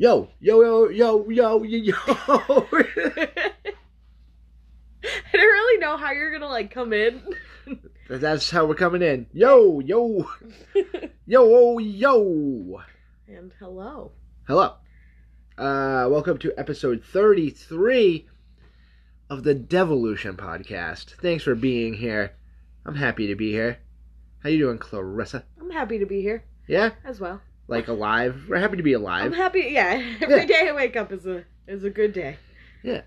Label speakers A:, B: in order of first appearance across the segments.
A: Yo, yo, yo, yo, yo, yo.
B: I don't really know how you're gonna like come in.
A: That's how we're coming in. Yo, yo, yo, oh, yo.
B: and hello.
A: Hello. Uh, welcome to episode 33 of the Devolution podcast. Thanks for being here. I'm happy to be here. How you doing, Clarissa?
B: I'm happy to be here
A: Yeah?
B: as well.
A: Like alive? We're happy to be alive.
B: I'm happy. Yeah, every
A: Yeah.
B: day I wake up is a is a good day. Yeah.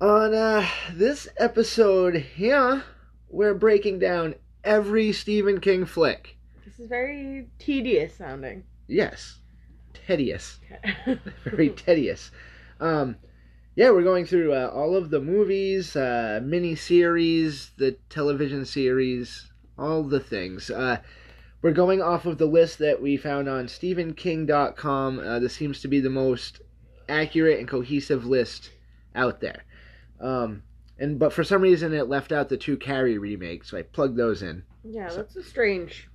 A: On uh, this episode here, we're breaking down every Stephen King flick.
B: This is very tedious sounding.
A: Yes. Tedious. Very tedious. Um, yeah, we're going through uh, all of the movies, uh, mini series, the television series, all the things. Uh, we're going off of the list that we found on StephenKing.com. Uh, this seems to be the most accurate and cohesive list out there. Um, and but for some reason it left out the two Carrie remakes, so I plugged those in.
B: yeah,
A: So-
B: that's a strange.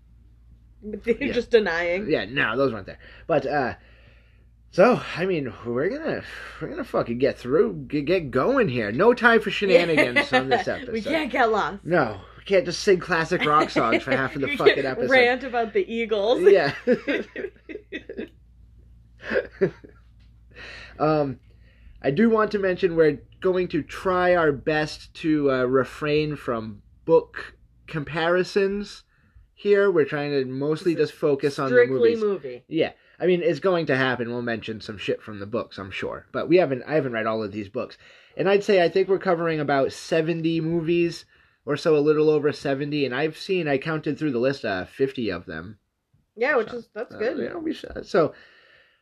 B: But they're
A: Yeah.
B: just denying.
A: Yeah, no, those weren't there. But uh so I mean, we're gonna we're gonna fucking get through, get, get going here. No time for shenanigans on this episode.
B: we can't get lost.
A: No, we can't just sing classic rock songs for half of the fucking episode.
B: Rant about the Eagles.
A: Yeah. um, I do want to mention we're going to try our best to uh, refrain from book comparisons here. We're trying to mostly just focus on the
B: Strictly
A: movies.
B: movie.
A: Yeah, I mean it's going to happen. We'll mention some shit from the books, I'm sure. But we haven't. I haven't read all of these books, and I'd say I think we're covering about seventy movies or so, a little over seventy. And I've seen. I counted through the list, uh, fifty of them.
B: Yeah, which
A: So,
B: is that's
A: Uh,
B: good.
A: know, we should- so,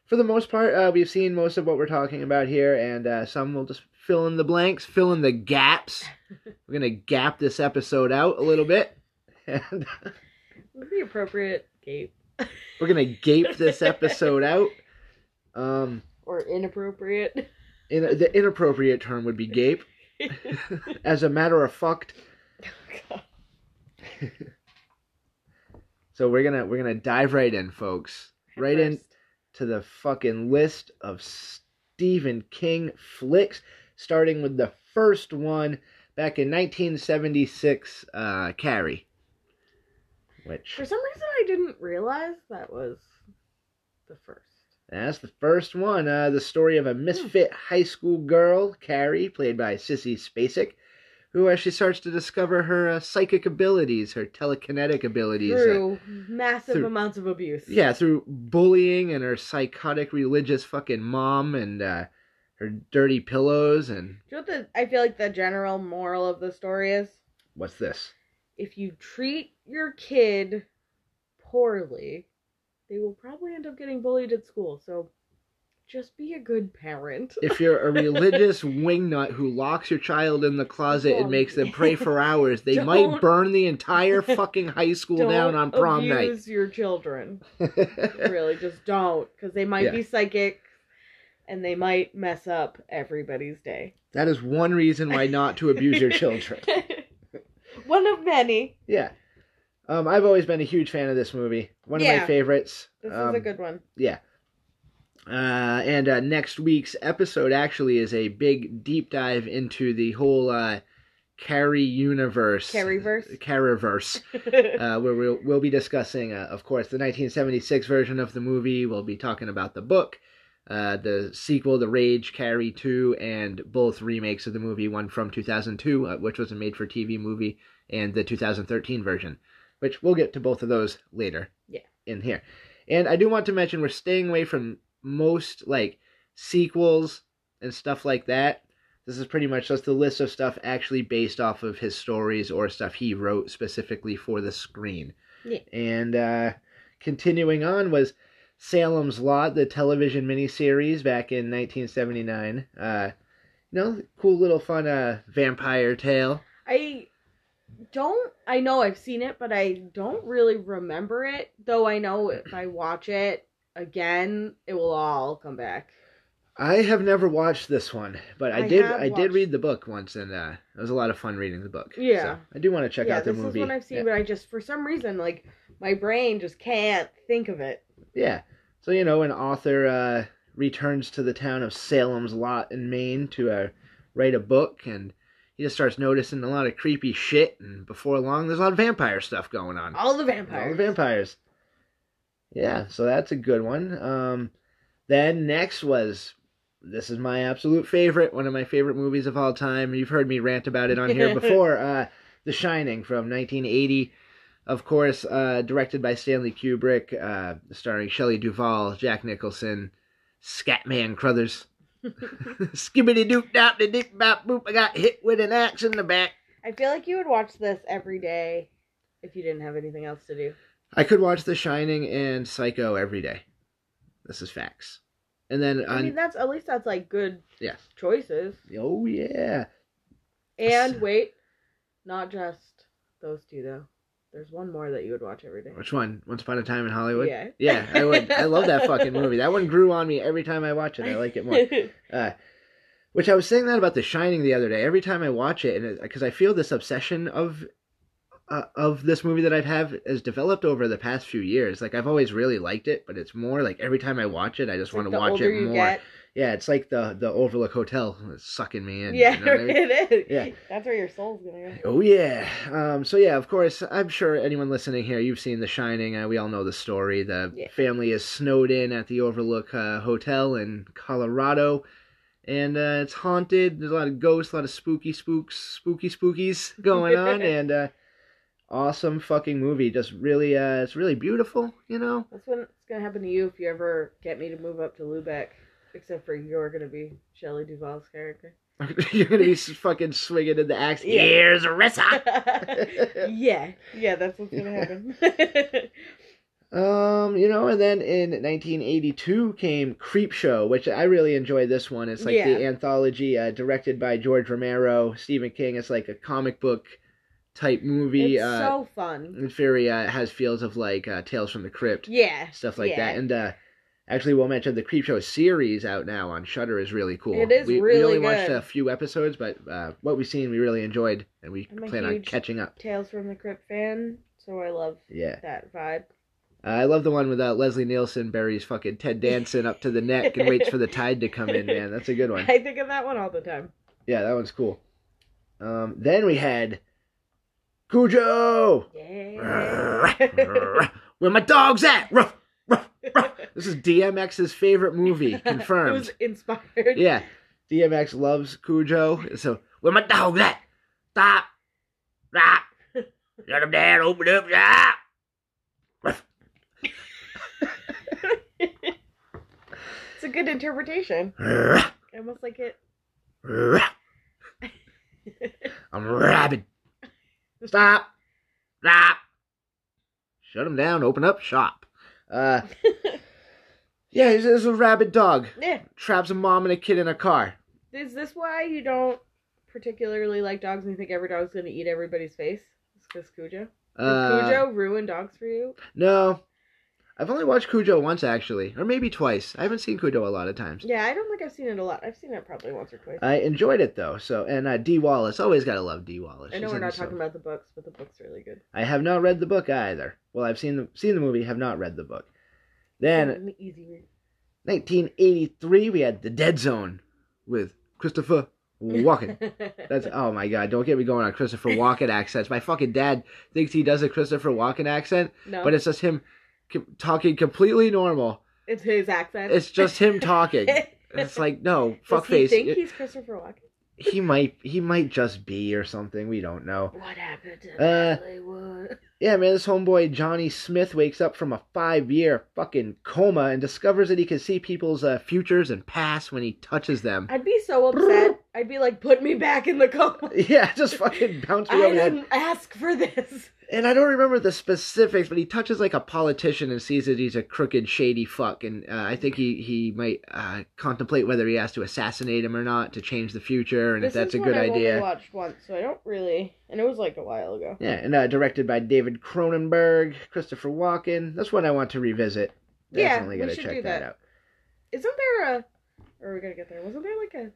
A: for the most part, uh, we've seen most of what we're talking about here, and uh, some will just fill in the blanks, fill in the gaps. we're gonna gap this episode out a little bit, and
B: the appropriate gape
A: we're gonna gape this episode out. Um.
B: or inappropriate.
A: In, the inappropriate term would be gape. As a matter of fact, so we're gonna we're gonna dive right in, folks. Right in to the fucking list of Stephen King flicks, starting with the first one back in 1976, uh, Carrie. Which
B: For some reason, I didn't realize that was the first.
A: that's the first one. Uh, the story of a misfit high school girl, Carrie, played by Sissy Spacek, who as she starts to discover her uh, psychic abilities, her telekinetic abilities. uh,
B: Through massive
A: through-
B: amounts of abuse.
A: Yeah, through bullying and her psychotic religious fucking mom and uh, her dirty pillows and
B: Do you know what the, I feel like the general moral of the story is?
A: what's this?
B: If you treat your kid poorly, they will probably end up getting bullied at school. So just be a good parent.
A: If you're a religious wingnut who locks your child in the closet and makes them pray for hours, they might
B: Don't-
A: burn the entire fucking high school down on prom night
B: abuse your children.
A: night.
B: really, just don't. Because they might be psychic and they might mess up everybody's day.
A: that is one reason why not to abuse your children.
B: One of many.
A: Yeah. Um, I've always been a huge fan of this movie. One of my
B: Yeah.
A: favorites.
B: This
A: Um,
B: is a good one.
A: Yeah. Uh, and uh, next week's episode actually is a big deep dive into the whole uh, Carrie universe.
B: Carrieverse?
A: Carrieverse. uh, where we'll, we'll be discussing, uh, of course, the 1976 version of the movie. We'll be talking about the book, uh, the sequel, The Rage, Carrie 2, and both remakes of the movie, one from 2002, uh, which was a made for TV movie, and the 2013 version, which we'll get to both of those later
B: Yeah.
A: in here. And I do want to mention we're staying away from most like sequels and stuff like that. This is pretty much just a list of stuff actually based off of his stories or stuff he wrote specifically for the screen.
B: Yeah.
A: And uh, continuing on was Salem's Lot, the television miniseries back in 1979. Uh, you know, cool little fun uh, vampire tale.
B: I don't I know I've seen it, but I don't really remember it. Though I know if I watch it again, it will all come back.
A: I have never watched this one, but I,
B: I
A: did. I did read the book once, and uh, it was a lot of fun reading the book.
B: Yeah.
A: So I do want to check
B: yeah,
A: out the
B: this
A: movie.
B: is one I've seen,
A: yeah.
B: but I just for some reason like my brain just can't think of it.
A: Yeah. So you know, an author uh, returns to the town of Salem's Lot in Maine to uh, write a book, and he just starts noticing a lot of creepy shit. And before long, there's a lot of vampire stuff going on.
B: All the vampires.
A: All the vampires. Yeah, so that's a good one. Um, then next was this is my absolute favorite, one of my favorite movies of all time. You've heard me rant about it on here before. Uh, The Shining from 1980, of course, uh, directed by Stanley Kubrick, uh, starring Shelley Duvall, Jack Nicholson, Scatman Crothers. Skibbity doop dop de dip bop boop. I got hit with an axe in the back.
B: I feel like you would watch this every day if you didn't have anything else to do.
A: I could watch The Shining and Psycho every day. This is facts. And then
B: I
A: on
B: mean, that's at least that's like good
A: yeah.
B: choices.
A: Oh yeah.
B: And wait, not just those two though. There's one more that you would watch every day.
A: Which one? Once Upon a Time in Hollywood.
B: Yeah.
A: Yeah, I would. I love that fucking movie. That one grew on me every time I watch it. I like it more. Uh, which I was saying that about The Shining the other day. Every time I watch it, and because I feel this obsession of uh, of this movie that I've have has developed over the past few years. Like I've always really liked it, but it's more like every time I watch it, I just
B: It's
A: want
B: like
A: to watch it more.
B: get-
A: Yeah, it's like the the Overlook Hotel it's sucking me in.
B: yeah,
A: you know I mean?
B: it is.
A: Yeah.
B: That's where your soul's gonna go.
A: Oh yeah. Um, so yeah, of course, I'm sure anyone listening here, you've seen The Shining. Uh, we all know the story. The
B: Yeah.
A: family is snowed in at the Overlook uh, Hotel in Colorado, and uh, it's haunted. There's a lot of ghosts, a lot of spooky spooks, spooky spookies going on, and uh, awesome fucking movie. Just really, uh, it's really beautiful. You know.
B: That's what's gonna happen to you if you ever get me to move up to Lubec. Except for you're gonna be Shelley Duvall's character.
A: You're gonna be fucking swinging in the axe.
B: Yeah.
A: Here's Arissa.
B: yeah, yeah, that's what's gonna happen.
A: Um, you know, and then in 1982 came Creep Show, which I really enjoyed this one. It's like the anthology uh, directed by George Romero, Stephen King. It's like a comic book type movie.
B: it's
A: uh,
B: so fun.
A: it's very uh, has feels of like uh, Tales from the Crypt,
B: Yeah,
A: stuff like
B: yeah.
A: that. And uh, actually, we'll mention the Creep Show series out now on Shudder is really cool.
B: It is
A: we, we
B: really
A: only watched a few episodes, but uh, what we've seen we really enjoyed, and we
B: I'm
A: plan on catching up.
B: Tales from the Crypt fan, so I love
A: Yeah.
B: that vibe.
A: Uh, I love the one without Leslie Nielsen buries fucking Ted Danson up to the neck and waits for the tide to come in, man. That's a good one.
B: I think of that one all the time.
A: Yeah, that one's cool. Um, then we had Cujo!
B: Yeah.
A: Where my dog's at? Ruff, ruff, ruff. This is DMX's favorite movie,
B: it
A: confirmed.
B: was inspired.
A: Yeah, DMX loves Cujo. So, where my dog's at? Stop! Stop! Shut him down, open up, stop!
B: It's a good interpretation.
A: Ruff,
B: Almost like it.
A: I'm rabid. Stop. Stop. Shut him down. Open up shop. Uh, yeah, he's, he's a rabid dog.
B: yeah.
A: Traps a mom and a kid in a car.
B: Is this why you don't particularly like dogs and you think every dog's gonna eat everybody's face? It's because Cujo. Did
A: Uh,
B: Cujo ruin dogs for you?
A: No. I've only watched Cujo once, actually. Or maybe twice. I haven't seen Cujo a lot of times.
B: Yeah, I don't think I've seen it a lot. I've seen it probably once or twice.
A: I enjoyed it, though. So, And uh, Dee Wallace. Always got to love Dee Wallace.
B: I know
A: She's
B: we're not talking about the books, but the book's really good.
A: I have not read the book either. Well, I've seen the, seen the movie, have not read the book. Then,
B: easy read.
A: 1983, we had The Dead Zone with Christopher Walken. That's oh my god! Don't get me going on Christopher Walken accents. My fucking dad thinks he does a Christopher Walken accent,
B: no,
A: but it's just him talking completely normal.
B: it's his accent.
A: It's just him talking. It's like no,
B: Does he
A: fuckface.
B: think
A: It-
B: he's Christopher Walken?
A: he might he might just be or something. We don't know.
B: What happened to
A: Uh,
B: Hollywood?
A: Yeah, man, this homeboy Johnny Smith wakes up from a five year fucking coma and discovers that he can see people's uh, futures and past when he touches them.
B: I'd be so upset. I'd be like, put me back in the coma.
A: Yeah, just fucking bounce me
B: I
A: over head.
B: didn't ask for this.
A: And I don't remember the specifics, but he touches like a politician and sees that he's a crooked, shady fuck. And uh, I think he he might uh, contemplate whether he has to assassinate him or not to change the future, and
B: this
A: if that's a good
B: I've
A: idea.
B: Only watched once, so I don't really. And it was like a while ago.
A: Yeah, and uh, directed by David Cronenberg, Christopher Walken. That's one I want to revisit.
B: Yeah,
A: Definitely
B: we
A: gotta
B: should
A: check
B: do
A: that.
B: that.
A: out.
B: Isn't there a? Or are we gonna get there. Wasn't there like a?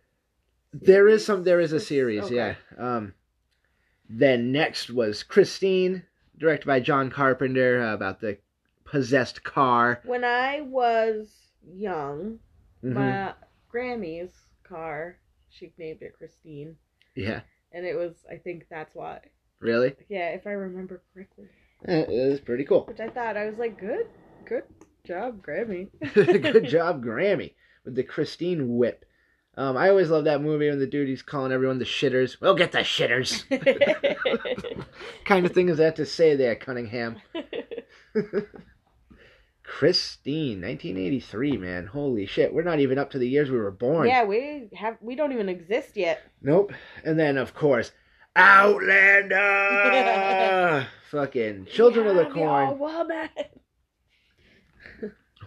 A: There is some. There is a series.
B: okay.
A: Yeah. Um. Then next was Christine, directed by John Carpenter, uh, about the possessed car.
B: When I was young,
A: Mhm.
B: my Grammy's car. She named it Christine,
A: Yeah.
B: and it was. I think that's why.
A: Really?
B: Yeah, if I remember correctly.
A: Eh, was pretty cool.
B: Which I thought I was like, good, good job, Grammy.
A: Good job, Grammy, with the Christine whip. Um, I always love that movie when the dude he's calling everyone the shitters. We'll get the shitters. kind of thing is that to say there, Cunningham. Christine, 1983, man. Holy shit. We're not even up to the years we were born.
B: yeah, we have. We don't even exist yet.
A: Nope. And then, of course, Outlander! Fucking Children of the
B: We have your
A: Corn.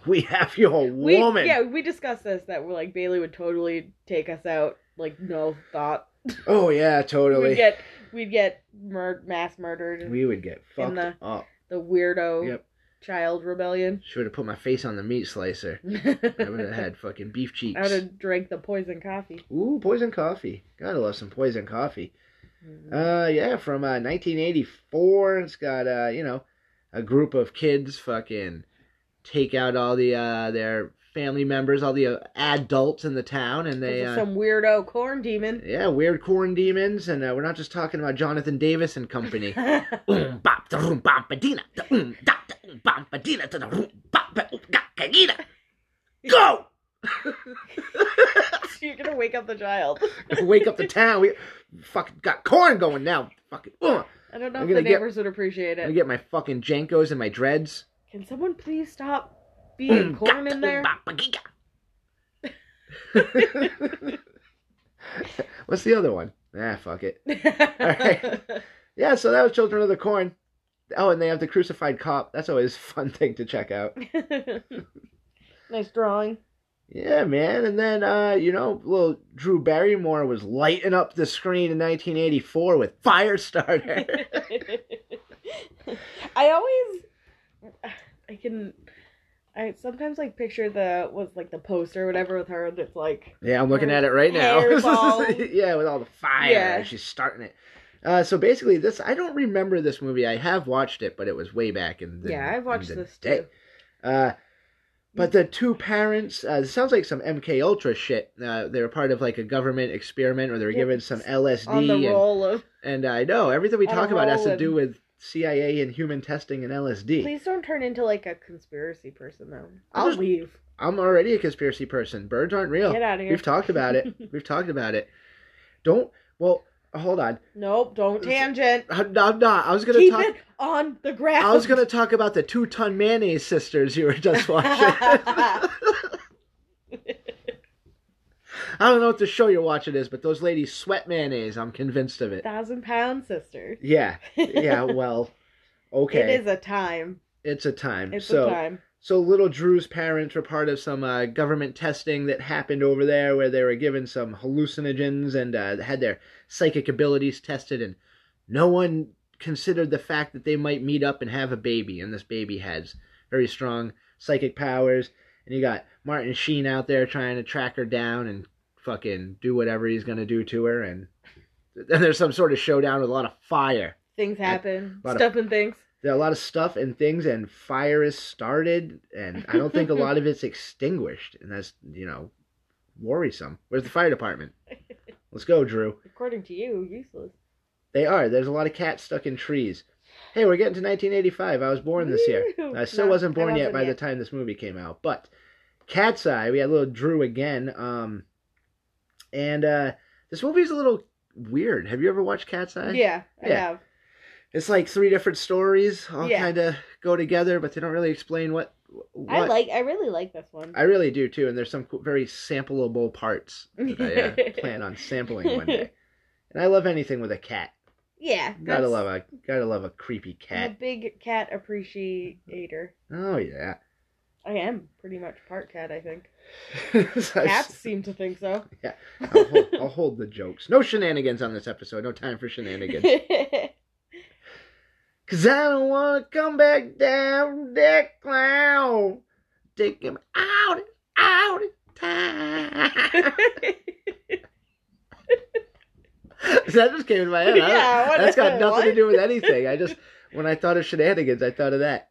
A: We have your
B: We,
A: woman.
B: yeah, we discussed this that we're like Bailey would totally take us out, like no thought.
A: Oh, yeah, totally.
B: We'd get we'd get mur- mass murdered.
A: we would get fucked
B: the-
A: up.
B: the weirdo
A: Yep.
B: child rebellion.
A: Should have put my face on the meat slicer. I would have had fucking beef cheeks.
B: I would have drank the poison coffee.
A: Ooh, poison coffee. Gotta love some poison coffee.
B: Mm.
A: Uh, yeah, from uh, 1984. It's got uh, you know, a group of kids fucking take out all the uh their family members, all the uh, adults in the town, and they uh,
B: some weirdo corn demon.
A: yeah, weird corn demons, and uh, we're not just talking about Jonathan Davis and company. Go!
B: You're gonna wake up the child.
A: Wake up the town. We fucking got corn going now. Fucking.
B: I don't know
A: I'm
B: if the
A: gonna get-
B: neighbors would appreciate it.
A: I get my fucking JNCOs and my dreads.
B: Can someone please stop being corn in there?
A: bop, ba, giga. What's the other one? Ah, fuck it. right. Yeah, so that was Children of the Corn. Oh, and they have the crucified cop. That's always a fun thing to check out.
B: nice drawing.
A: Yeah, man. And then, uh, you know, little Drew Barrymore was lighting up the screen in 1984 with Firestarter.
B: I always, I can, I sometimes like picture the was like the poster or whatever with her that's like
A: yeah, I'm looking at it right now. Yeah, with all the fire.
B: Yeah.
A: She's starting it. Uh, so basically, this I don't remember this movie. I have watched it, but it was way back in the
B: yeah I've watched this
A: day.
B: too.
A: Uh, but the two parents, uh, it sounds like some MK Ultra shit. Uh, they were part of like a government experiment, or they were given some LSD.
B: On the
A: and,
B: roll of
A: and I know everything we talk about has to do with CIA and human testing and LSD.
B: please don't turn into like a conspiracy person though.
A: I'll
B: I'll leave.
A: I'm already a conspiracy person. Birds aren't real.
B: Get out of here.
A: We've talked about it. We've talked about it. Don't. Well, hold on.
B: Nope, don't tangent.
A: I'm not. I was gonna
B: Keep
A: talk.
B: it on the ground.
A: I was gonna talk about the two-ton mayonnaise sisters you were just watching. I don't know what the show you're watching is, but those ladies sweat mayonnaise. I'm convinced of it.
B: Thousand pound sister.
A: Yeah. Yeah. Well. Okay.
B: It is a time.
A: It's a time.
B: It's
A: so.
B: a time.
A: So little Drew's parents were part of some uh, government testing that happened over there, where they were given some hallucinogens and uh, had their psychic abilities tested, and no one considered the fact that they might meet up and have a baby, and this baby has very strong psychic powers. And you got Martin Sheen out there trying to track her down and fucking do whatever he's gonna do to her, and then there's some sort of showdown with a lot of fire.
B: Things happen.
A: of-
B: Stuff and things.
A: There are a lot of stuff and things, and fire is started, and I don't think a lot of it's extinguished, and that's you know worrisome. Where's the fire department? Let's go, Drew.
B: According to you, useless.
A: They are. There's a lot of cats stuck in trees. Hey, we're getting to 1985. I was born this year. I still
B: No,
A: wasn't born
B: I
A: yet by
B: wasn't
A: the time this movie came out. But Cat's Eye, we had little Drew again. Um, and uh, this movie's a little weird. Have you ever watched Cat's Eye?
B: Yeah, I have.
A: It's like three different stories all
B: Yeah.
A: kind of go together, but they don't really explain what. what
B: I like. I really like this one.
A: I really do too, and there's some very sampleable parts that I uh, plan on sampling one day. And I love anything with a cat.
B: yeah,
A: Gotta love a gotta love a creepy
B: I'm a
A: cat.
B: big cat appreciator.
A: Oh yeah.
B: I am pretty much part cat. I think cats seem to think so.
A: I'll, hold, I'll hold the jokes. No shenanigans on this episode. No time for shenanigans. Cause I don't wanna come back down that cloud. Take him out, out of time. that just came in my head. I
B: Yeah, what-
A: that's got nothing to do with anything. I just when I thought of shenanigans, I thought of that.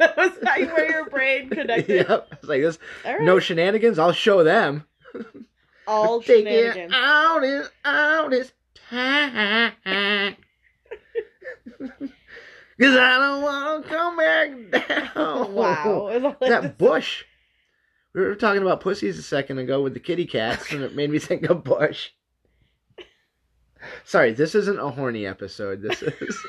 B: that was how where your brain connected.
A: yep. like this.
B: Right.
A: No shenanigans. I'll show them.
B: all
A: Take
B: shenanigans.
A: it out in out this time. Cause I don't want to come back down.
B: wow. Is
A: That Bush. We were talking about pussies a second ago with the kitty cats, and it made me think of Bush. Sorry, this isn't a horny episode. This is.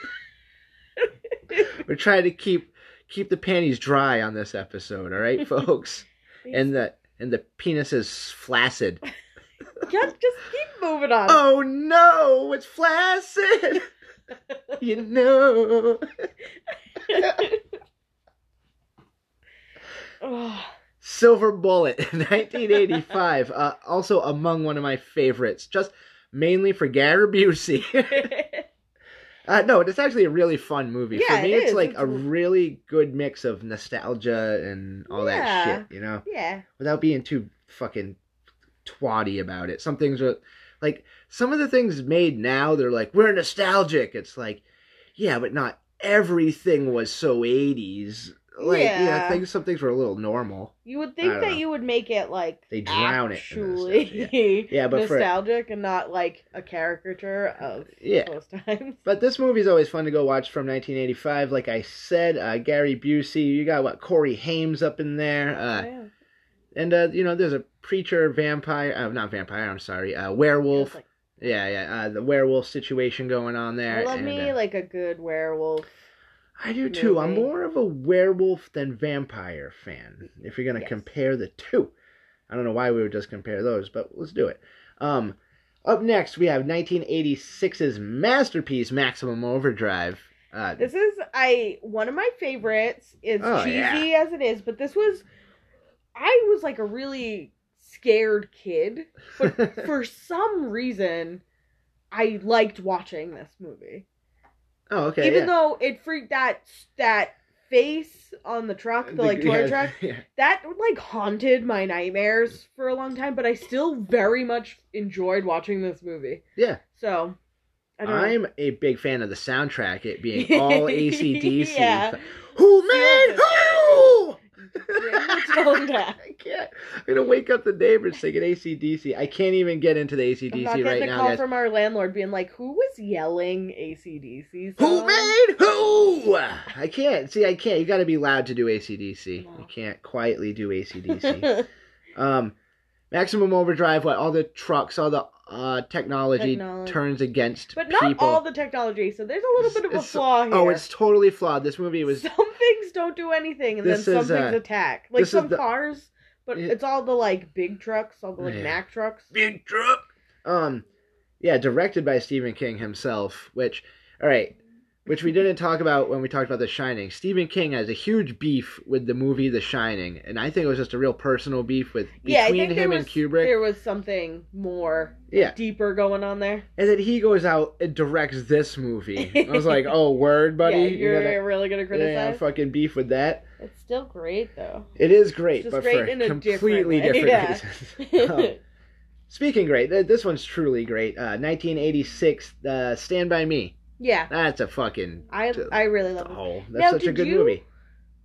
A: we're trying to keep keep the panties dry on this episode, all right, folks? and the and the penis is flaccid.
B: just, just keep moving on.
A: Oh no, it's flaccid. you know. Silver Bullet, 1985. Uh, also among one of my favorites, just mainly for Gary Busey. Uh, no, it's actually a really fun movie.
B: Yeah,
A: for me,
B: it
A: it's
B: is.
A: like a really good mix of nostalgia and all that
B: Yeah.
A: shit, you know,
B: yeah.
A: without being too fucking twatty about it. Some things are like some of the things made now. They're like we're nostalgic. It's like, yeah, but not everything was so 80s. Like yeah,
B: Yeah.
A: things some things were a little normal.
B: You would think that
A: know.
B: you would make it like
A: They drown it in
B: actually
A: Yeah, but for-
B: nostalgic and not like a caricature of
A: Yeah.
B: most times.
A: But this movie's always fun to go watch from 1985. Like I said, uh, Gary Busey, you got what Corey Haim up in there, uh,
B: Yeah.
A: and uh, you know there's a preacher, vampire, uh, not vampire. I'm sorry, uh, werewolf.
B: like,
A: Yeah, yeah, uh, the werewolf situation going on there.
B: I love
A: and,
B: me like a good werewolf.
A: I do too. I'm more of a werewolf than vampire fan. If you're gonna
B: Yes.
A: compare the two, I don't know why we would just compare those, but let's do it. Um, up next we have 1986's masterpiece, Maximum Overdrive. Uh,
B: This is I one of my favorites. It's
A: Oh,
B: cheesy as it is, but this was I was like a really scared kid, but for some reason I liked watching this movie.
A: Oh, okay.
B: Even
A: yeah.
B: though it freaked that that face on the truck, the, like toy
A: yeah,
B: truck,
A: yeah.
B: that like haunted my nightmares for a long time, but I still very much enjoyed watching this movie.
A: Yeah.
B: So I don't know.
A: I'm a big fan of the soundtrack, it being all ACDC.
B: Yeah.
A: Who made who?
B: Bring the tone down.
A: I can't. I'm gonna wake up the neighbors singing ACDC. I can't even get into the
B: I'm
A: ACDC
B: not getting
A: right
B: a
A: now,
B: call
A: guys.
B: from our landlord being like, "Who was yelling ACDC?"
A: Who
B: song?"
A: made who? I can't. See, I can't. You got to be loud to do ACDC.
B: No.
A: You can't quietly do ACDC. um, Maximum Overdrive. What? All the trucks, all the uh, technology,
B: Technology.
A: turns against
B: but not
A: people.
B: all the technology. So there's a little bit of a flaw here.
A: Oh, it's totally flawed. This movie was.
B: some things don't do anything, and then some
A: is,
B: things
A: uh,
B: attack. Like some
A: the-
B: cars, but
A: Yeah.
B: it's all the like big trucks, all the like
A: Yeah.
B: Mack trucks.
A: big truck. Um, yeah, directed by Stephen King himself. Which, all right, which we didn't talk about when we talked about The Shining. Stephen King has a huge beef with the movie The Shining, and I think it was just a real personal beef with
B: yeah,
A: between
B: think
A: him
B: was,
A: and Kubrick.
B: There was something more
A: Yeah,
B: deeper going on there.
A: and then he goes out and directs this movie. I was like, oh, word, buddy,
B: yeah,
A: you
B: you're
A: gotta-
B: really gonna
A: yeah,
B: criticize.
A: fucking beef with that.
B: It's still great though.
A: It is great,
B: It's
A: but
B: great
A: for
B: in a
A: completely
B: different
A: different.
B: Yeah.
A: reasons. Um, Speaking great, this one's truly great. Uh, 1986, uh, Stand by Me.
B: Yeah,
A: That's a fucking
B: I I really love
A: oh, that's
B: Now,
A: such a good
B: you-
A: movie.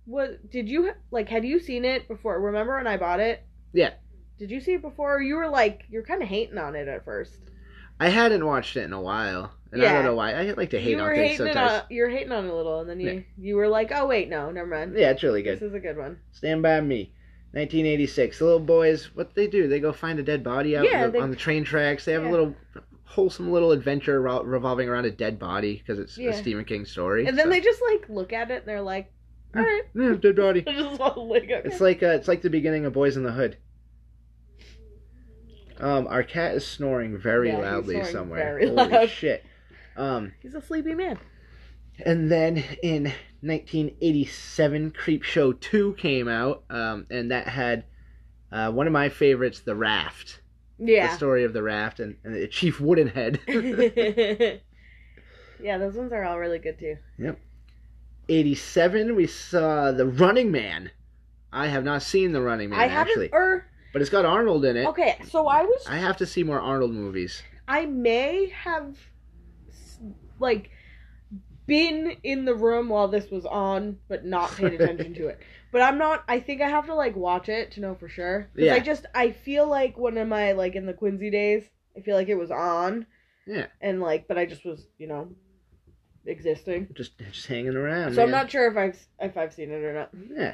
B: What did you like? Had you seen it before? Remember when I bought it?
A: Yeah.
B: Did you see it before? You were like, you're kind of hating on it at first.
A: I hadn't watched it in a while, and I don't know why. I like to hate
B: you
A: on things sometimes.
B: on. You're hating on it a little, and then you
A: Yeah.
B: you were like, oh wait, no, never mind.
A: Yeah, it's really good.
B: This is a good one.
A: Stand by Me. 1986. The little boys, what they do? They go find a dead body out
B: Yeah,
A: the-
B: they-
A: on the train tracks. They have
B: Yeah.
A: a little wholesome little adventure revolving around a dead body because it's
B: Yeah.
A: a Stephen King story.
B: And then
A: so-
B: they just like look at it and they're like, all right.
A: Yeah, dead body.
B: I just want to like, okay.
A: It's like uh, it's like the beginning of Boys in the Hood. Um, our cat is snoring very
B: Yeah,
A: loudly
B: snoring
A: somewhere.
B: very
A: Holy
B: loud.
A: shit! Um,
B: He's a sleepy man.
A: and then in 1987, Creep Show 2 came out, um, and that had uh, one of my favorites, The Raft. The story of the raft and, and Chief Woodenhead.
B: yeah, those ones are all really good too. Yep.
A: 87, we saw The Running Man. I have not seen The Running Man
B: I
A: actually,
B: or
A: but it's got Arnold in it.
B: okay, so I was,
A: I have to see more Arnold movies.
B: I may have, like, been in the room while this was on, but not paid attention to it. But I'm not. I think I have to like watch it to know for sure. Because
A: Yeah.
B: I just I feel like one of my like in the Quincy days, I feel like it was on.
A: Yeah.
B: And like, but I just was you know existing.
A: Just just hanging around.
B: So I'm not sure if I've if I've seen it or not.
A: Yeah.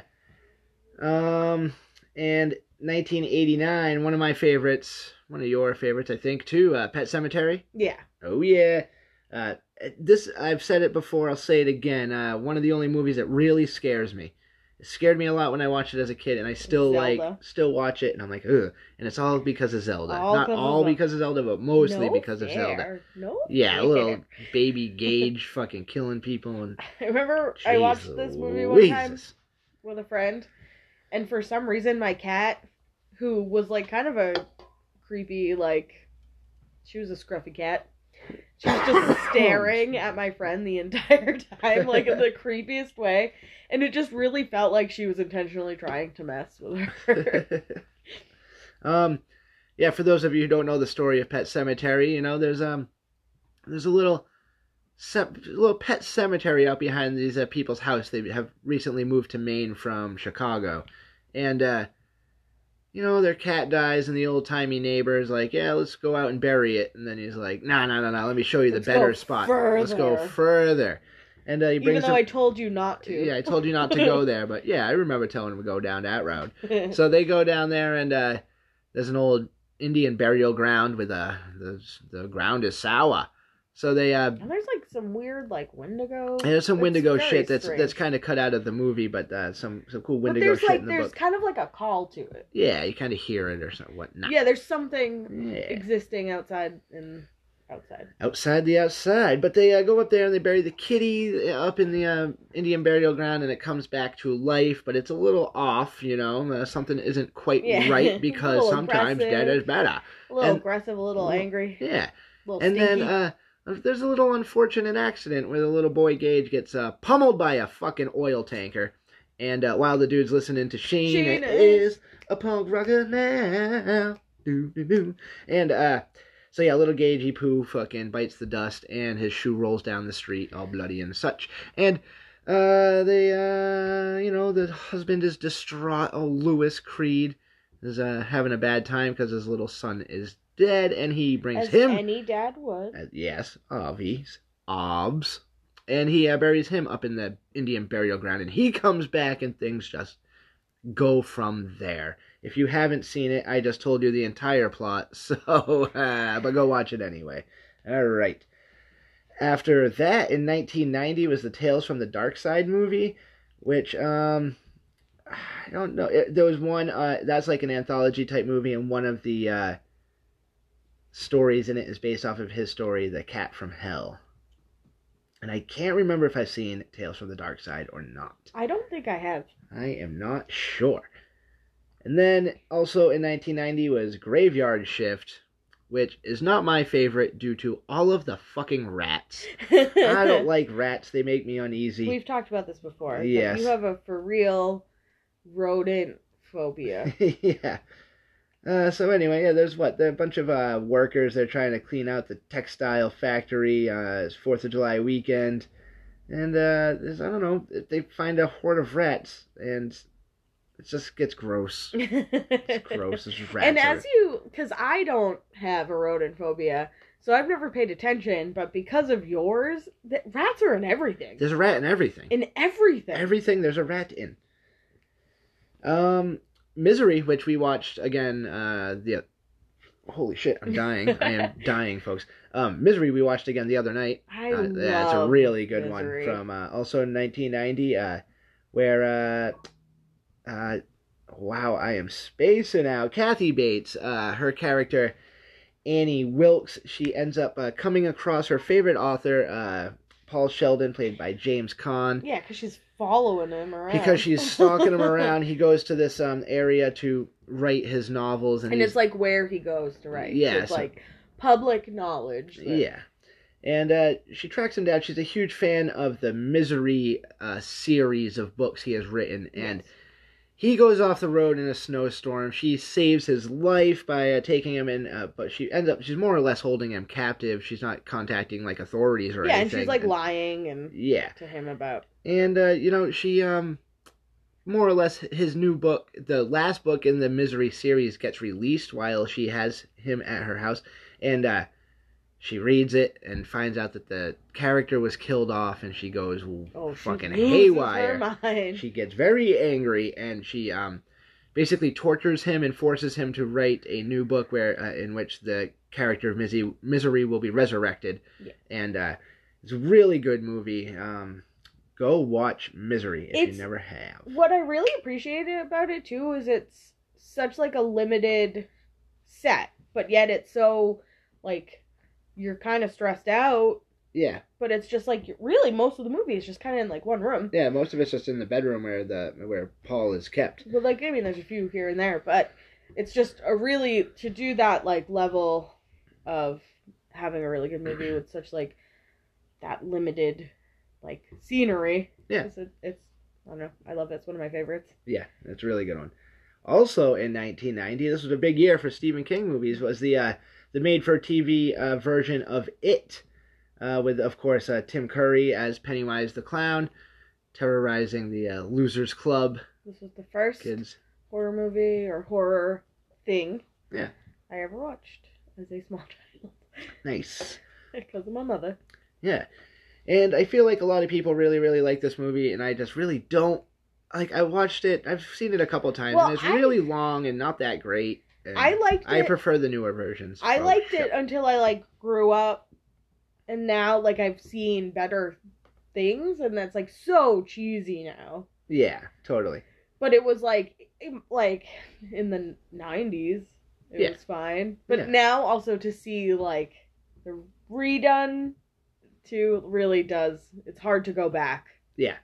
A: Um, and 1989, one of my favorites, one of your favorites, I think, too. Uh, Pet Sematary.
B: Yeah.
A: Oh yeah. Uh, this I've said it before. I'll say it again. Uh, one of the only movies that really scares me. It scared me a lot when I watched it as a kid, and I still like still watch it, and I'm like, ugh. And it's all because of Zelda.
B: All
A: Not
B: of
A: all
B: Zelda.
A: because of Zelda, but mostly
B: No
A: because of Zelda.
B: fair. No.
A: Yeah,
B: fair.
A: little baby Gage fucking killing people and
B: I remember I watched this movie one time with a friend, and for some reason, my cat, who was like kind of a creepy, like, she was a scruffy cat. She was just staring at my friend the entire time, like in the creepiest way, and it just really felt like she was intentionally trying to mess with her.
A: um, yeah. For those of you who don't know the story of Pet Sematary, you know there's um there's a little ce- little pet cemetery out behind these uh, people's house. They have recently moved to Maine from Chicago, and uh, you know their cat dies, and the old timey neighbor's like, yeah, let's go out and bury it. And then he's like, no, no, no, no, let me show you the
B: Let's
A: better spot. Let's go
B: further."
A: further. And uh, he
B: Even though I told you not to.
A: yeah, I told you not to go there, but yeah, I remember telling him to go down that road. So they go down there, and uh, there's an old Indian burial ground with uh, the the ground is sour. So they uh,
B: and there's like some weird like Wendigo.
A: And there's some Wendigo shit that's
B: strange.
A: that's kind of cut out of the movie, but uh, some some cool
B: But
A: Wendigo
B: there's
A: shit
B: like
A: in the
B: there's
A: book.
B: kind of like a call to it.
A: Yeah, you kind of hear it or something. Whatnot.
B: Yeah, there's something
A: Yeah.
B: existing outside and outside.
A: outside the outside. But they uh, go up there and they bury the kitty uh, up in the uh, Indian burial ground, and it comes back to life. But it's a little off, you know. Uh, something isn't quite
B: Yeah.
A: right because sometimes dead is better.
B: A little
A: And-
B: aggressive, a little angry,
A: Yeah.
B: a little
A: And then
B: stinky.
A: uh, there's a little unfortunate accident where the little boy Gage gets uh, pummeled by a fucking oil tanker. And uh, while the dude's listening to Sheena,
B: Sheena
A: is a punk rocker now. And uh, so yeah, little Gagey Poo fucking bites the dust, and his shoe rolls down the street, all bloody and such. And uh, they, uh, you know, the husband is distraught. Oh, Louis Creed is uh, having a bad time because his little son is dead, and he brings
B: As
A: him.
B: any dad would.
A: Uh, yes, obvious, obs, and he uh, buries him up in the Indian burial ground, and he comes back, and things just go from there. If you haven't seen it, I just told you the entire plot, so uh, but go watch it anyway. All right. After that, in 1990, was the Tales from the Dark Side movie, which um. I don't know. It, there was one uh, that's like an anthology type movie, and one of the uh, stories in it is based off of his story, The Cat from Hell. And I can't remember if I've seen Tales from the Dark Side or not.
B: I don't think I have.
A: I am not sure. And then also in 1990 was Graveyard Shift, which is not my favorite due to all of the fucking rats. I don't like rats, they make me uneasy.
B: We've talked about this before.
A: Yes.
B: You have a for real rodent phobia.
A: yeah. Uh, so anyway, yeah, there's what there a bunch of uh, workers. They're trying to clean out the textile factory. Uh, it's Fourth of July weekend, and uh, there's, I don't know. They find a horde of rats, and it just gets gross. It's gross. It's rats.
B: and as you, because I don't have a rodent phobia, so I've never paid attention. But because of yours, the, rats are in everything.
A: there's a rat in everything.
B: In everything.
A: Everything there's a rat in. Um, Misery, which we watched again. Uh, the holy shit, I'm dying. I am dying, folks. Um, Misery, we watched again the other night.
B: I
A: Uh,
B: love
A: yeah, it's a really good
B: Misery.
A: one from uh, also 1990, uh, where uh, uh, wow, I am spacing out. Kathy Bates, uh, her character Annie Wilkes, she ends up uh, coming across her favorite author, uh, Paul Sheldon, played by James Caan.
B: Yeah, because she's following him around.
A: Because she's stalking him around, he goes to this um area to write his novels, and,
B: and it's like where he goes to write.
A: Yeah,
B: So it's
A: so-
B: like public knowledge. that-
A: Yeah. And uh, she tracks him down. She's a huge fan of the Misery uh, series of books he has written. And
B: Yes.
A: He goes off the road in a snowstorm. She saves his life by uh, taking him in, uh, but she ends up, she's more or less holding him captive. She's not contacting like authorities or
B: yeah, and she's like lying and
A: Yeah.
B: to him about.
A: And, uh, you know, she, um, more or less his new book, the last book in the Misery series, gets released while she has him at her house, and uh, she reads it and finds out that the character was killed off, and she goes
B: Oh,
A: fucking
B: loses
A: haywire. She gets very angry, and she um, basically tortures him and forces him to write a new book where uh, in which the character of Misery, Misery will be resurrected,
B: Yeah.
A: and uh, it's a really good movie. Um, go watch Misery if
B: It's-
A: you never have.
B: what I really appreciated about it too is it's such like a limited set, but yet it's so like you're kind of stressed out,
A: Yeah,
B: but it's just like really most of the movie is just kind of in like one room.
A: yeah. Most of it's just in the bedroom where the where Paul is kept.
B: But like I mean, there's a few here and there, but it's just a really to do that like level of having a really good movie with such like that limited like scenery.
A: Yeah.
B: It's, it's I don't know. I love. It's one of my favorites.
A: Yeah, it's a really good one. Also in 1990, this was a big year for Stephen King movies. Was the uh, the made-for-TV uh, version of It, uh, with of course uh, Tim Curry as Pennywise the clown, terrorizing the uh, Losers Club
B: This was the first
A: kids.
B: horror movie or horror thing
A: Yeah.
B: I ever watched as a small child
A: Nice.
B: because of my mother.
A: Yeah, and I feel like a lot of people really really like this movie, and I just really don't. Like I watched it, I've seen it a couple times,
B: Well,
A: and it's
B: I-
A: really long and not that great.
B: I liked
A: I
B: it.
A: prefer the newer versions.
B: I liked
A: sure.
B: it until I like grew up, and now like I've seen better things, and that's like so cheesy now.
A: Yeah, totally.
B: But it was like like in the nineties, it
A: Yeah.
B: was fine. But
A: Yeah.
B: now also to see like the redone, too really does. It's hard to go back. Yeah.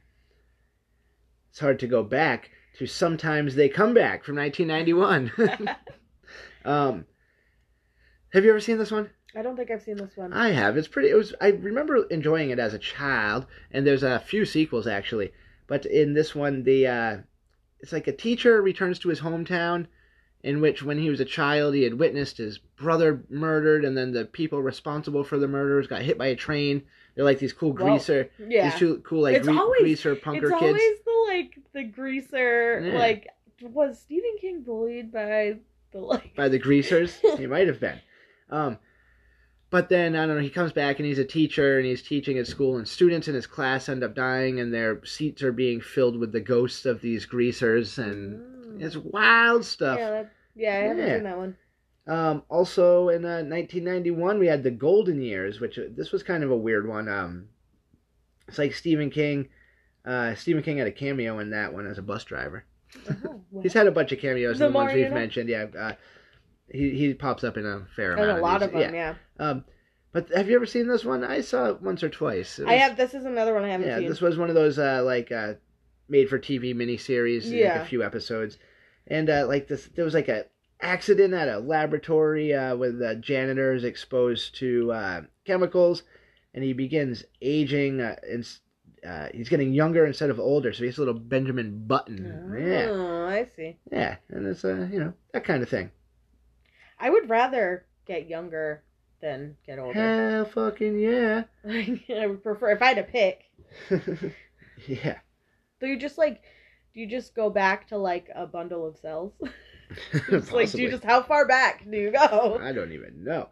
A: It's hard to go back to sometimes they come back from 1991. um, have you ever seen this one?
B: I don't think I've seen this one.
A: I have. It's pretty. It was. I remember enjoying it as a child, and there's a few sequels actually. But in this one, the uh, it's like a teacher returns to his hometown, in which when he was a child he had witnessed his brother murdered, and then the people responsible for the murders got hit by a train. They're like these cool greaser,
B: yeah.
A: these two cool like gre-
B: always-
A: greaser punker
B: it's
A: kids.
B: It's always the like the greaser
A: Yeah.
B: like was Stephen King bullied by the like
A: by the greasers. he might have been. Um, but then I don't know. He comes back and he's a teacher and he's teaching at school, and students in his class end up dying, and their seats are being filled with the ghosts of these greasers, and
B: Mm.
A: it's wild stuff.
B: yeah, that, yeah, I haven't seen that one.
A: Um, also in uh, 1991, we had the Golden Years, which uh, this was kind of a weird one. Um, it's like Stephen King. Uh, Stephen King had a cameo in that one as a bus driver.
B: Oh, well.
A: He's had a bunch of cameos
B: The
A: in the ones we've mentioned. Yeah, uh, he he pops up in a fair
B: and
A: amount.
B: a lot
A: these.
B: of them, yeah.
A: Um, but have you ever seen this one? I saw it once or twice. It
B: I have. This is another one I haven't
A: Yeah,
B: seen.
A: this was one of those uh, like uh, made for TV miniseries, like a few episodes, and uh, like this, there was like a accident at a laboratory uh, with the janitors exposed to uh, chemicals, and he begins aging. Uh, and uh, he's getting younger instead of older, so he's a little Benjamin Button. Yeah,
B: Oh, I see.
A: yeah, and it's uh, you know that kind of thing.
B: I would rather get younger than get older.
A: Hell, fucking yeah.
B: I would prefer if I had to pick.
A: yeah.
B: Do you just like? Do you just go back to like a bundle of cells? It's like, do you just how far back do you go?
A: I don't even know.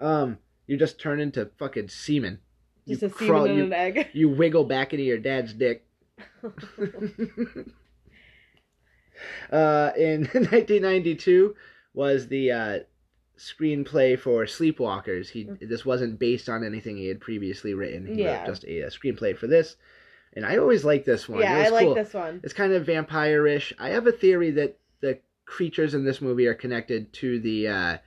A: Um, you just turn into fucking semen.
B: Just
A: you
B: a semen
A: crawl-
B: in
A: you,
B: an egg.
A: you wiggle back into your dad's dick. uh, in 1992 was the uh, screenplay for Sleepwalkers. He this wasn't based on anything he had previously written. He
B: Yeah.
A: wrote just a, a screenplay for this, and I always liked this one.
B: yeah, I like
A: cool.
B: this one.
A: It's kind of vampire-ish. I have a theory that the creatures in this movie are connected to the uh,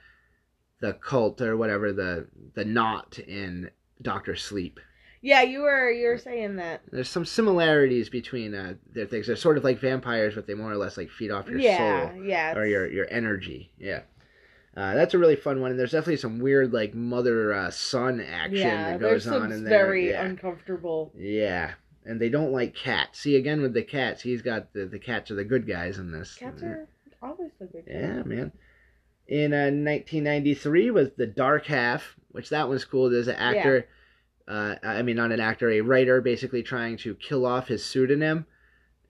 A: the cult or whatever the the knot in Doctor Sleep.
B: Yeah, you were you were saying that.
A: There's some similarities between uh, their things. They're sort of like vampires, but they more or less like feed off your
B: yeah,
A: soul
B: yeah.
A: Yeah.
B: Or
A: your your energy. Yeah. Uh, that's a really fun one, and there's definitely some weird like mother uh, son action
B: yeah,
A: that goes on in there.
B: very
A: yeah.
B: uncomfortable.
A: yeah, and they don't like cats. See again with the cats, he's got the the cats are the good guys in this.
B: Cats are always the good.
A: Yeah, man. In uh, 1993 was The Dark Half, which that one's cool. There's an actor, uh, I mean, not an actor, a writer basically trying to kill off his pseudonym.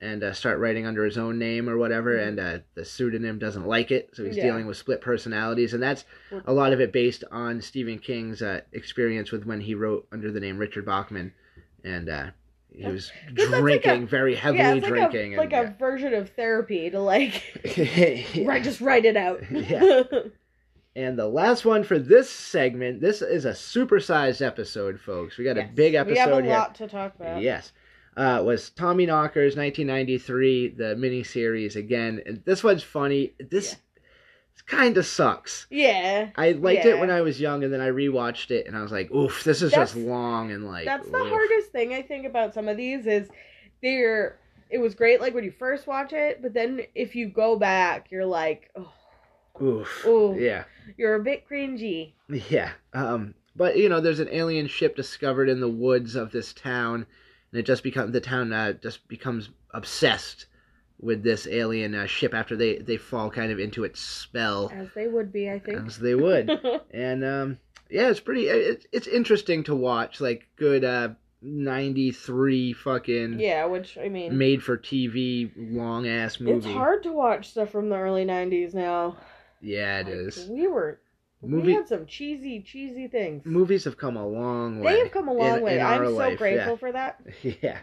A: and uh, start writing under his own name or whatever,
B: Mhm.
A: and uh, the pseudonym doesn't like it, so he's
B: Yeah.
A: dealing with split personalities, and that's a lot of it based on Stephen King's uh, experience with when he wrote under the name Richard Bachman, and uh, he was
B: that's like
A: drinking,
B: a-
A: very heavily
B: yeah, it's like
A: drinking,
B: a, like
A: and
B: a version of therapy to like
A: yeah.
B: right, just write it out.
A: Yeah. And the last one for this segment, this is a supersized episode, folks. We got
B: Yes.
A: a big episode
B: We have a
A: here.
B: lot to talk about.
A: Yes. Uh, was Tommyknockers 1993, the miniseries again. And this one's funny. This kind of sucks.
B: Yeah.
A: I liked it when I was young, and then I rewatched it, and I was like, "Oof, this is
B: That's-
A: just long and like."
B: That's the hardest thing I think about some of these is they're it was great like when you first watch it, but then if you go back, you're like, oh,
A: Oof.
B: Ooh.
A: Yeah.
B: you're a bit cringy.
A: Yeah. Um, but you know, there's an alien ship discovered in the woods of this town, and it just becomes the town uh, just becomes obsessed with this alien uh, ship after they they fall kind of into its spell,
B: As they would be, I think.
A: as they would. and um, yeah, it's pretty. It's it's interesting to watch. Like good uh, '93 fucking
B: yeah, which I mean
A: made for TV long ass movie.
B: it's hard to watch stuff from the early nineties now.
A: Yeah, it
B: Like,
A: is.
B: We were
A: Movie
B: we had some cheesy, cheesy things.
A: movies have come a long way.
B: They have come a long
A: in-
B: way.
A: in
B: I'm
A: our
B: so
A: life,
B: grateful
A: yeah.
B: for that.
A: Yeah.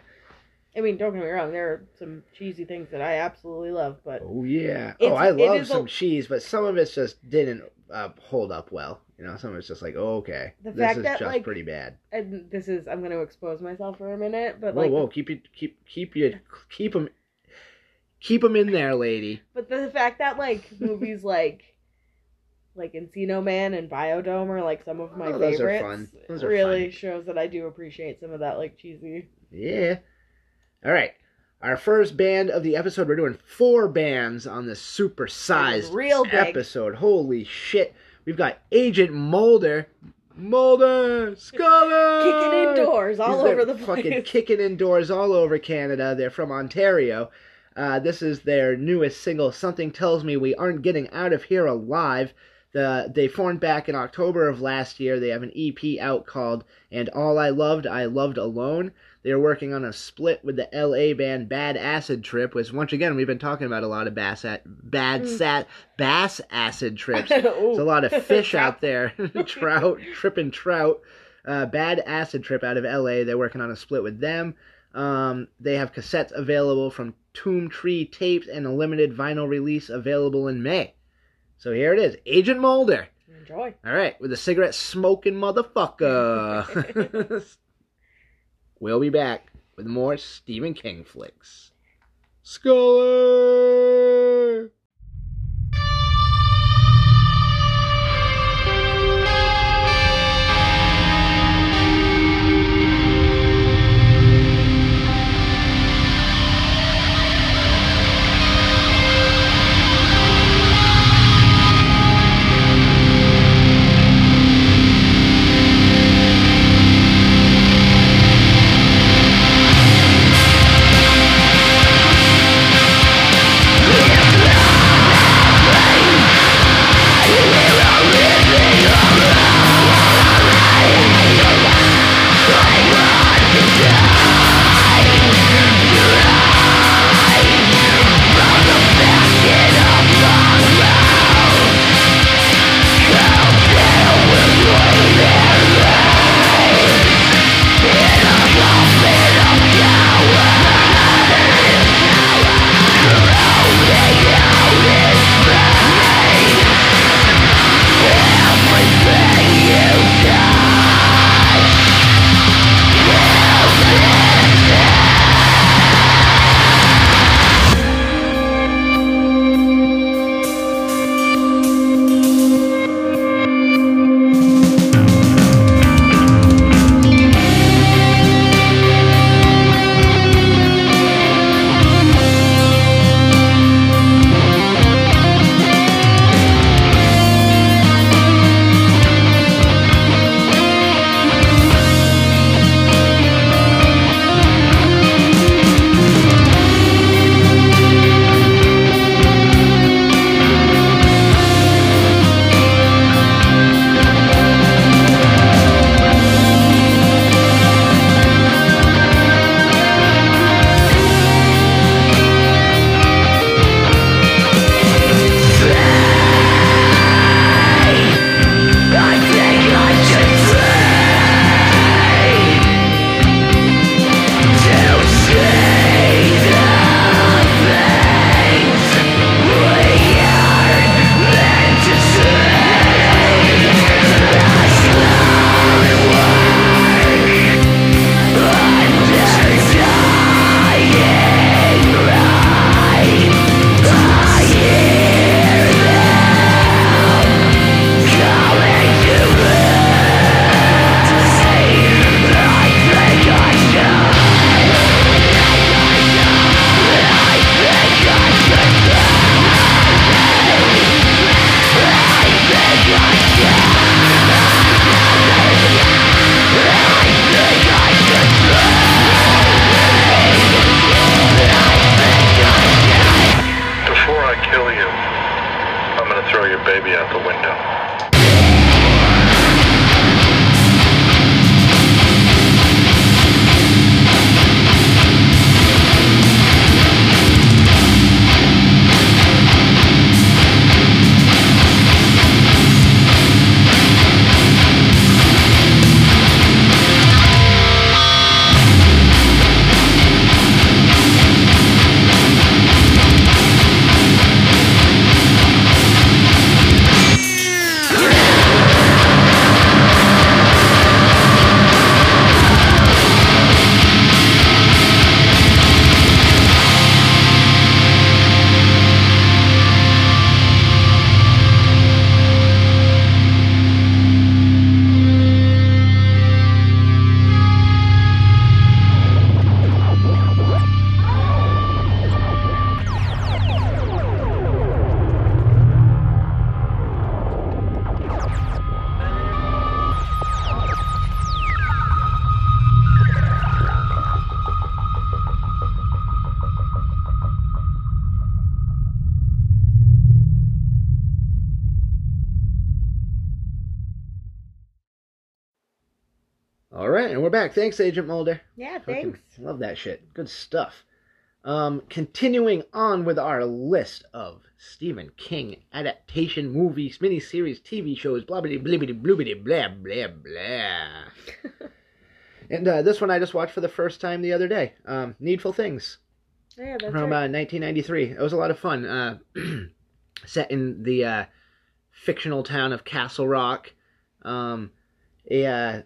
B: I mean, don't get me wrong, there are some cheesy things that I absolutely love, but
A: Oh yeah. Oh, I love some
B: a-
A: cheese, but some of it just didn't uh, hold up well. You know, some of it's just like, oh, okay,
B: The
A: this
B: fact
A: is
B: that,
A: just
B: like,
A: pretty bad.
B: and this is I'm going to expose myself for a minute, but
A: Whoa,
B: like,
A: whoa, keep it, keep, keep you, keep them, keep them in there, lady.
B: but the fact that like movies like like Encino Man and Bio-Dome are like some of my
A: Oh, those are
B: favorites.
A: fun. Those are
B: really
A: fun.
B: shows that I do appreciate some of that like cheesy.
A: Yeah. All right. Our first band of the episode. We're doing four bands on this super sized
B: real big.
A: episode. Holy shit. We've got Agent Mulder. Mulder! Scholar!
B: Kicking indoors all
A: They're
B: over the place.
A: Fucking kicking indoors all over Canada. They're from Ontario. Uh, this is their newest single, Something Tells Me We Aren't Getting Out of Here Alive. The, they formed back in October of last year. They have an EP out called And All I Loved, I Loved Alone. They're working on a split with the LA band Bad Acid Trip, which once again we've been talking about a lot of bass at, bad
B: Mm.
A: sat bass acid trips. There's a lot of fish out there, trout, tripping trout. Uh, Bad Acid Trip out of LA. They're working on a split with them. Um, they have cassettes available from Tomb Tree Tapes and a limited vinyl release available in May. So here it is, Agent Mulder.
B: Enjoy.
A: All right, with a cigarette smoking motherfucker. we'll be back with more Stephen King flicks. Scholar. Back. Thanks, Agent Mulder.
B: Yeah,
A: Fucking
B: thanks.
A: Love that shit. Good stuff. Um, continuing on with our list of Stephen King adaptation movies, miniseries, TV shows, blah blah blah blah blah blah blah blah. and uh, this one I just watched for the first time the other day. Um, Needful Things
B: Yeah, that's
A: from
B: right.
A: uh, 1993. It was a lot of fun. Uh, set in the uh, fictional town of Castle Rock. Um, a uh,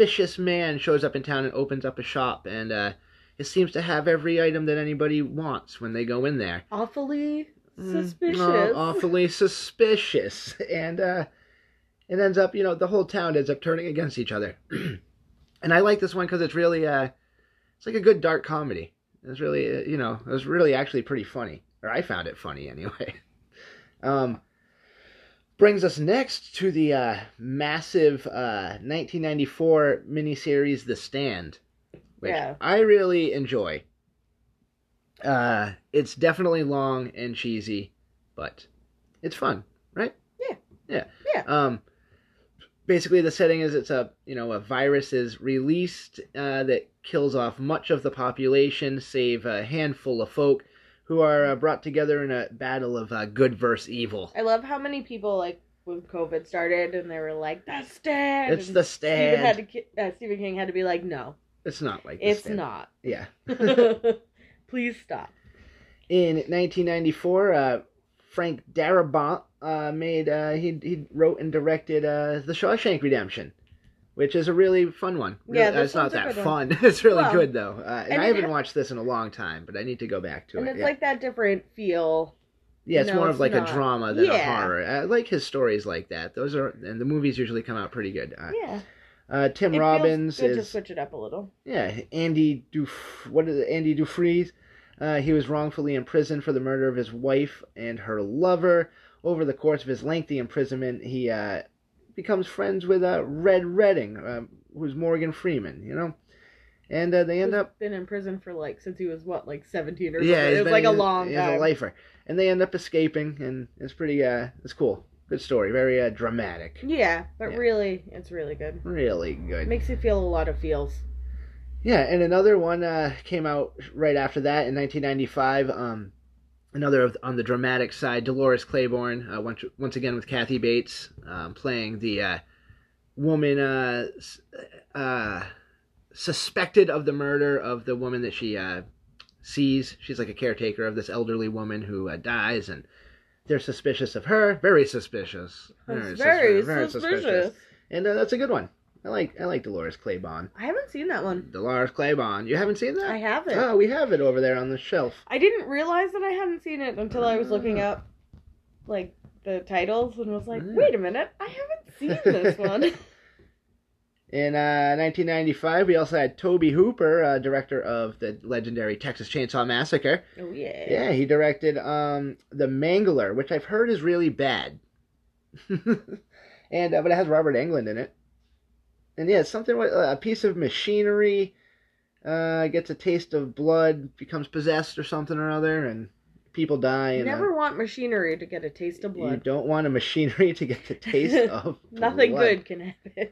A: suspicious man shows up in town and opens up a shop, and uh, it seems to have every item that anybody wants when they go in there.
B: Awfully
A: Mm,
B: suspicious.
A: awfully suspicious, and uh, it ends up, you know, the whole town ends up turning against each other. and I like this one because it's really, uh, it's like a good dark comedy. It's really, uh, you know, it was really actually pretty funny, or I found it funny anyway. um, brings us next to the uh, massive uh, 1994 miniseries The Stand, which
B: Yeah.
A: I really enjoy. Uh, it's definitely long and cheesy, but it's fun, right?
B: Yeah.
A: Yeah.
B: Yeah.
A: Um, basically, the setting is it's a you know a virus is released uh, that kills off much of the population, save a handful of folk who are uh, brought together in a battle of uh, good versus evil.
B: I love how many people like when COVID started and they were like, "The stand."
A: It's
B: and
A: the
B: Stephen had to, uh, Stephen King had to be like, "No,
A: It's not like
B: it's
A: stand.
B: not.
A: Yeah.
B: Please stop."
A: In 1994, uh, Frank Darabont uh, made uh, he he wrote and directed uh, The Shawshank Redemption, which is a really fun one. Really,
B: Yeah,
A: it's not that fun. it's really
B: Well,
A: good though, uh, and,
B: and
A: I haven't
B: ha-
A: watched this in a long time, but I need to go back to
B: and
A: it.
B: And it's
A: yeah.
B: like that different feel.
A: yeah, it's
B: no,
A: more of
B: it's
A: like
B: not.
A: a drama than a horror. I like his stories like that. Those are and the movies usually come out pretty good. Uh,
B: Yeah,
A: uh, Tim
B: it
A: Robbins
B: good to switch it up a little.
A: Yeah, Andy Duf what is it? Andy Dufresne. Uh, he was wrongfully imprisoned for the murder of his wife and her lover. Over the course of his lengthy imprisonment, he uh, becomes friends with uh, Red Redding, uh, who's Morgan Freeman. You know, and uh, they end
B: He's
A: up
B: been in prison for like since he was what, like seventeen or
A: yeah,
B: It was like a long
A: he's
B: time.
A: a lifer, and they end up escaping, and it's pretty uh, it's cool, good story, very uh, dramatic,
B: Yeah, but
A: Yeah.
B: really, it's really good.
A: really good.
B: Makes you feel a lot of feels.
A: Yeah, and another one uh, came out right after that in 1995. Um, another of, on the dramatic side, Dolores Claiborne, uh, once, once again with Kathy Bates, um, playing the uh, woman uh, uh, suspected of the murder of the woman that she uh, sees. She's like a caretaker of this elderly woman who uh, dies, and they're suspicious of her. Very suspicious. Sus-
B: very,
A: very
B: suspicious.
A: And uh, that's a good one. I like I like Dolores Claiborne.
B: I haven't seen that one.
A: Dolores Claiborne. You haven't seen that?
B: I haven't.
A: Oh, we have it over there on the shelf.
B: I didn't realize that I hadn't seen it until I was looking
A: Ah.
B: up, like the titles, and was like,
A: Ah.
B: "Wait a minute, I haven't seen this one."
A: In uh, 1995, we also had Tobe Hooper, uh, director of the legendary Texas Chainsaw Massacre.
B: oh yeah.
A: Yeah, he directed um, The Mangler, which I've heard is really bad. and uh, but it has Robert Englund in it. And yeah, something with uh, a piece of machinery uh, gets a taste of blood, becomes possessed or something or other, and people die.
B: You
A: uh,
B: never want machinery to get a taste of blood.
A: you don't want a machinery to get the taste of
B: Nothing
A: blood.
B: good can happen.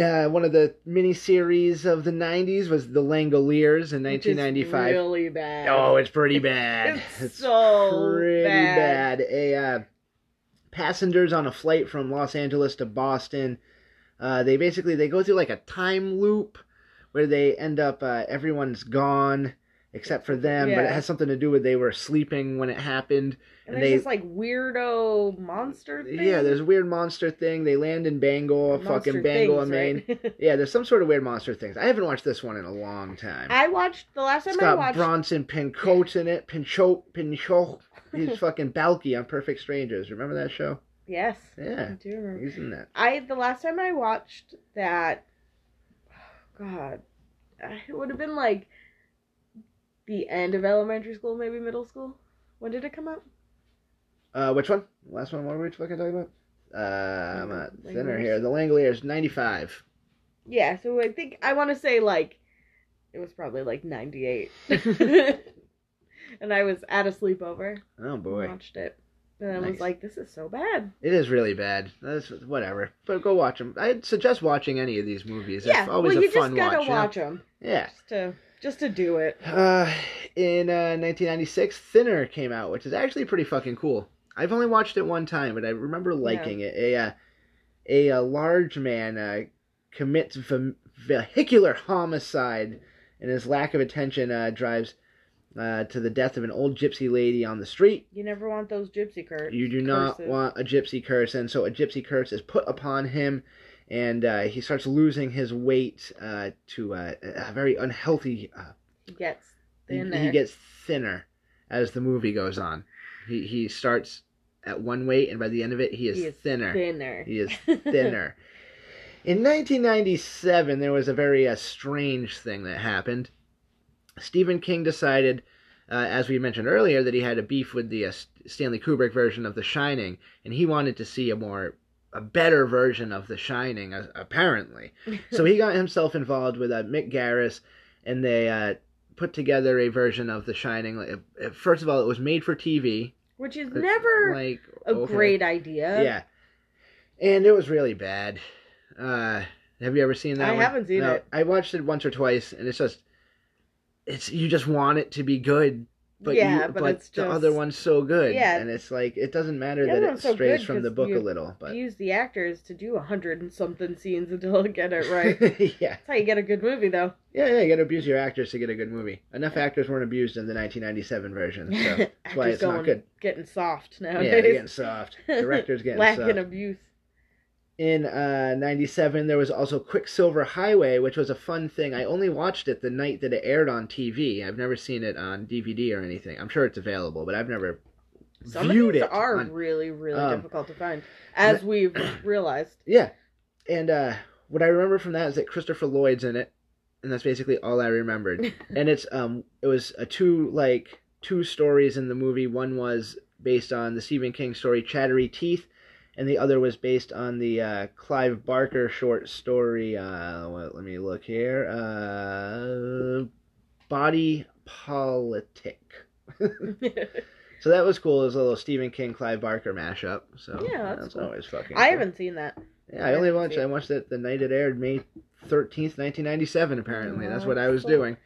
A: Uh, one of the mini-series of the 90s was The Langoliers in 1995.
B: really bad.
A: Oh, it's pretty bad.
B: It's so
A: pretty
B: bad.
A: bad. A uh, passengers on a flight from Los Angeles to Boston. Uh, they basically they go through like a time loop where they end up uh, everyone's gone except for them, but it has something to do with they were sleeping when it happened.
B: and
A: and
B: there's
A: they-
B: this like weirdo monster thing.
A: Yeah, there's a weird monster thing. They land in Bangor,
B: Monster
A: fucking Bangor,
B: things,
A: Maine.
B: right?
A: Yeah, there's some sort of weird monster things. I haven't watched this one in a long time.
B: I watched the last time
A: It's
B: I
A: got
B: watched.
A: Bronson Pinchot in it. Pinchot, Pinchot. He's fucking Balki on Perfect Strangers. Remember that show?
B: Yes,
A: Yeah,
B: I do remember.
A: he's in that.
B: I the last time I watched that, God, it would have been like the end of elementary school, maybe middle school. When did it come out?
A: Uh, which one? Last one. What were we fucking talking about? Uh, I'm thinner here. The Langoliers, 95.
B: Yeah, so I think I want to say like it was probably like ninety eight, and I was at a sleepover.
A: Oh boy,
B: watched it, and I
A: Nice.
B: was like, "This is so bad."
A: it is really bad. That's whatever. But go watch them. I'd suggest watching any of these movies.
B: yeah,
A: it's always
B: well,
A: a
B: you
A: fun
B: just gotta
A: watch. you know?
B: them
A: Yeah.
B: just to just to do it.
A: Uh, in uh, 1996, Thinner came out, which is actually pretty fucking cool. I've only watched it one time, but I remember liking it. A uh, a, uh large man uh, commits vehicular homicide, and his lack of attention uh, drives uh, to the death of an old gypsy lady on the street.
B: You never want those gypsy curses.
A: You do not
B: curses.
A: want a gypsy curse, and so a gypsy curse is put upon him, and uh, he starts losing his weight uh, to a very unhealthy uh,
B: He gets
A: he, he gets thinner as the movie goes on. He he starts at one weight, and by the end of it, he is,
B: He is
A: thinner.
B: thinner.
A: He is thinner. In 1997, there was a very uh, strange thing that happened. Stephen King decided, uh, as we mentioned earlier, that he had a beef with the uh, Stanley Kubrick version of The Shining, and he wanted to see a more a better version of The Shining, uh, apparently. so he got himself involved with uh, Mick Garris, and they uh, put together a version of The Shining. First of all, it was made for TV.
B: Which is never
A: like
B: a
A: okay.
B: great idea.
A: Yeah, and it was really bad. Uh, have you ever seen that?
B: I
A: one?
B: haven't seen
A: No,
B: it.
A: I watched it once or twice, and it's just, it's you just want it to be good, but
B: Yeah,
A: you,
B: but
A: but the other one's so good,
B: Yeah.
A: and it's like it doesn't matter that it
B: so
A: strays from the book
B: you-
A: a little, but
B: Use the actors to do a hundred and something scenes until they get it right.
A: yeah,
B: That's how you get a good movie, though.
A: yeah, yeah. You got to abuse your actors to get a good movie. Enough actors weren't abused in the 1997 version, so that's why it's not good.
B: Getting soft now.
A: Yeah, getting soft. Directors getting
B: Lacking
A: soft.
B: abuse.
A: In uh, 97 there was also quicksilver highway which was a fun thing. I only watched it the night that it aired on tv i've never seen it on dvd or anything. I'm sure it's available but i've never
B: Some
A: viewed it
B: are
A: on-
B: really, really
A: um,
B: difficult to find, as we've realized.
A: yeah and uh, what i remember from that is that christopher lloyd's in it and that's basically all i remembered. And it's um it was a two like two stories in the movie. One was based on the stephen king story chattery teeth and the other was based on the uh, clive barker short story uh, what, let me look here uh, body politic so that was cool it was a little stephen king clive barker mashup so
B: Yeah, that's cool.
A: always fucking
B: I
A: cool.
B: haven't seen that.
A: yeah i only watched i watched it the night it aired may 13th 1997 apparently that's
B: Oh,
A: what i was
B: cool.
A: doing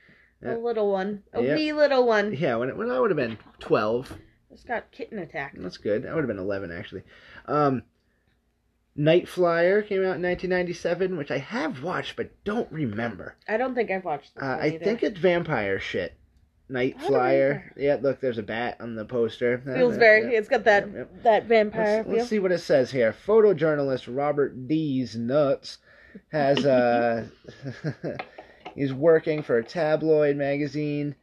B: A
A: Yeah.
B: little one, a
A: Yep.
B: wee little one.
A: Yeah, when when I would have been twelve.
B: Just got kitten attacked.
A: That's good. I would have been eleven actually. Um, Night Flier came out in 1997, which I have watched but don't remember.
B: I don't think I've watched this
A: Uh,
B: one
A: I
B: either.
A: think it's vampire shit. Night
B: Flier.
A: Yeah, look, there's a bat on the poster.
B: feels
A: Uh,
B: very. It's got that
A: Yep, yep.
B: that vampire
A: Let's,
B: feel.
A: let's see what it says here. Photojournalist Robert D's nuts has uh he's working for a tabloid magazine.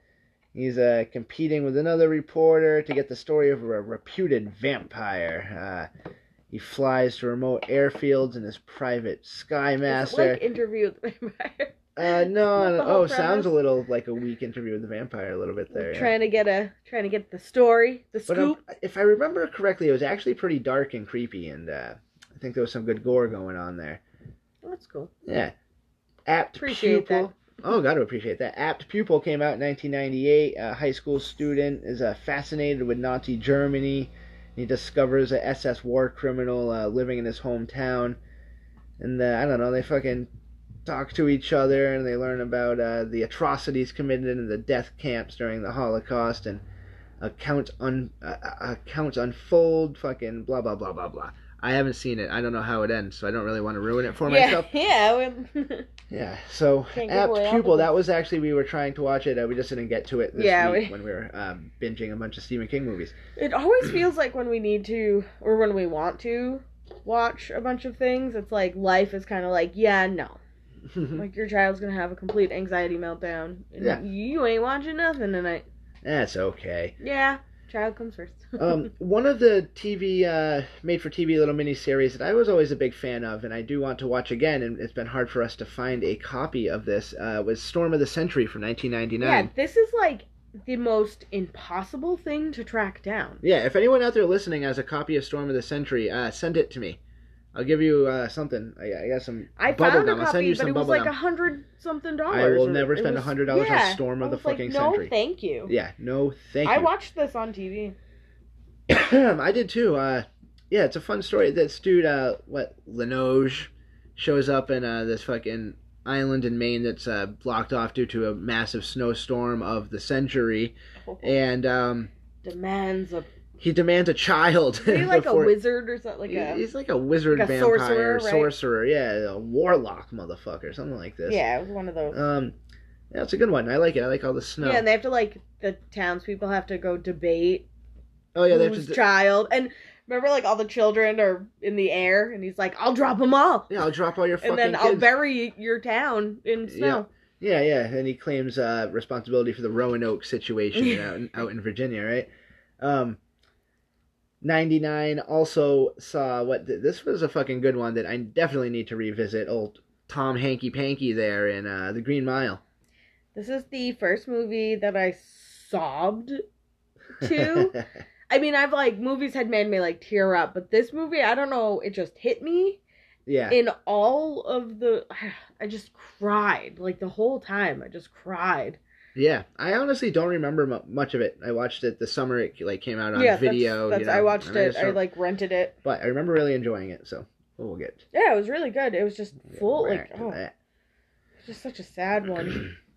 A: He's uh competing with another reporter to get the story of a reputed vampire. Uh he flies to remote airfields in his private Skymaster.
B: like interview with the vampire.
A: uh no,
B: the
A: oh,
B: whole
A: sounds a little like a weak interview with the vampire a little bit there. yeah.
B: Trying to get a trying to get the story, the
A: But um,
B: scoop.
A: if I remember correctly, it was actually pretty dark and creepy, and uh, I think there was some good gore going on there.
B: Oh, that's cool.
A: Yeah, apt
B: Appreciate
A: pupil. Oh, got to appreciate that. Apt Pupil came out in 1998. A high school student is uh, fascinated with Nazi Germany. He discovers a SS war criminal uh, living in his hometown, and uh, I don't know. They fucking talk to each other, and they learn about uh, the atrocities committed in the death camps during the Holocaust, and accounts un uh, accounts unfold. Fucking blah blah blah blah blah. I haven't seen it. I don't know how it ends, so I don't really want to ruin it for
B: yeah,
A: myself.
B: yeah.
A: Yeah, so Apt Pupil, that was actually, we were trying to watch it, uh, we just didn't get to it this
B: Yeah,
A: week
B: we-
A: when we were um, binging a bunch of Stephen King movies.
B: It always feels like when we need to, or when we want to, watch a bunch of things, it's like life is kind of like, yeah, no. Like your child's gonna have a complete anxiety meltdown. And
A: Yeah.
B: You ain't watching nothing tonight.
A: That's okay.
B: Yeah, child comes first.
A: Um, one of the TV, uh, made for TV little mini series that I was always a big fan of, and I do want to watch again, and it's been hard for us to find a copy of this, uh, was Storm of the Century from 1999.
B: yeah, this is like the most impossible thing to track down.
A: Yeah, if anyone out there listening has a copy of Storm of the Century, uh, send it to me. I'll give you uh, something. I, I got some
B: I
A: bubble
B: found
A: gum.
B: a
A: I'll send
B: copy,
A: you
B: but
A: some
B: it was
A: bubble
B: like
A: gum.
B: a hundred something dollars.
A: I will
B: or-
A: never
B: it
A: spend
B: was-
A: $100 on
B: yeah,
A: Storm of
B: I
A: the
B: was like,
A: fucking
B: no,
A: Century.
B: thank you.
A: Yeah, no, thank you.
B: I
A: you.
B: watched this on TV.
A: I did too. Uh, yeah, it's a fun story. This dude, uh, what Linoge, shows up in uh, this fucking island in Maine that's uh, blocked off due to a massive snowstorm of the century, and um,
B: Demands a
A: he demands a child.
B: Is he like a wizard or something? Like a
A: He's like a wizard,
B: like a
A: vampire,
B: sorcerer, right?
A: sorcerer, yeah, a warlock, motherfucker, something like this.
B: yeah, it was one of those.
A: Um, yeah, it's a good one. I like it. I like all the snow.
B: Yeah, and they have to like the townspeople have to go debate
A: oh yeah,
B: whose
A: to.
B: child. And remember, like all the children are in the air, and he's like, "I'll drop them all,
A: yeah, I'll drop all your fucking
B: and then I'll bury your town in snow."
A: Yeah, yeah, and he claims uh, responsibility for the Roanoke situation out, in, out in Virginia, right? Um, 99 also saw what this was a fucking good one that I definitely need to revisit. Old Tom Hanky Panky there in uh, The Green Mile.
B: This is the first movie that I sobbed to. I mean, I've like movies had made me like tear up, but this movie, I don't know, it just hit me.
A: yeah.
B: In all of the, I just cried like the whole time. I just cried.
A: Yeah, I honestly don't remember much of it. I watched it the summer it like came out on
B: yeah,
A: video.
B: That's,
A: you know,
B: I watched it.
A: just
B: I like rented it.
A: but I remember really enjoying it. So we'll get
B: Yeah, it was really good. It was just full like
A: back to
B: oh, just such a sad one.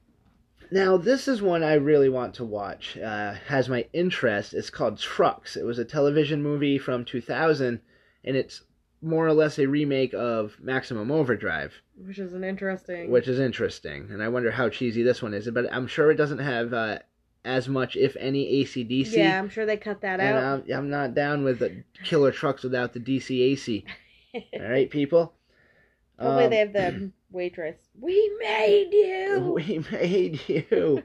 A: Now, this is one I really want to watch. Uh, has my interest. It's called Trucks. It was a television movie from 2000, and it's more or less a remake of Maximum Overdrive,
B: which is an interesting.
A: which is interesting. And I wonder how cheesy this one is. But I'm sure it doesn't have uh, as much, if any, ACDC.
B: yeah, I'm sure they cut that
A: and
B: out.
A: I'm, I'm not down with the killer trucks without the DCAC. All right, people.
B: Hopefully
A: Um,
B: they have the waitress. We made you.
A: We made you.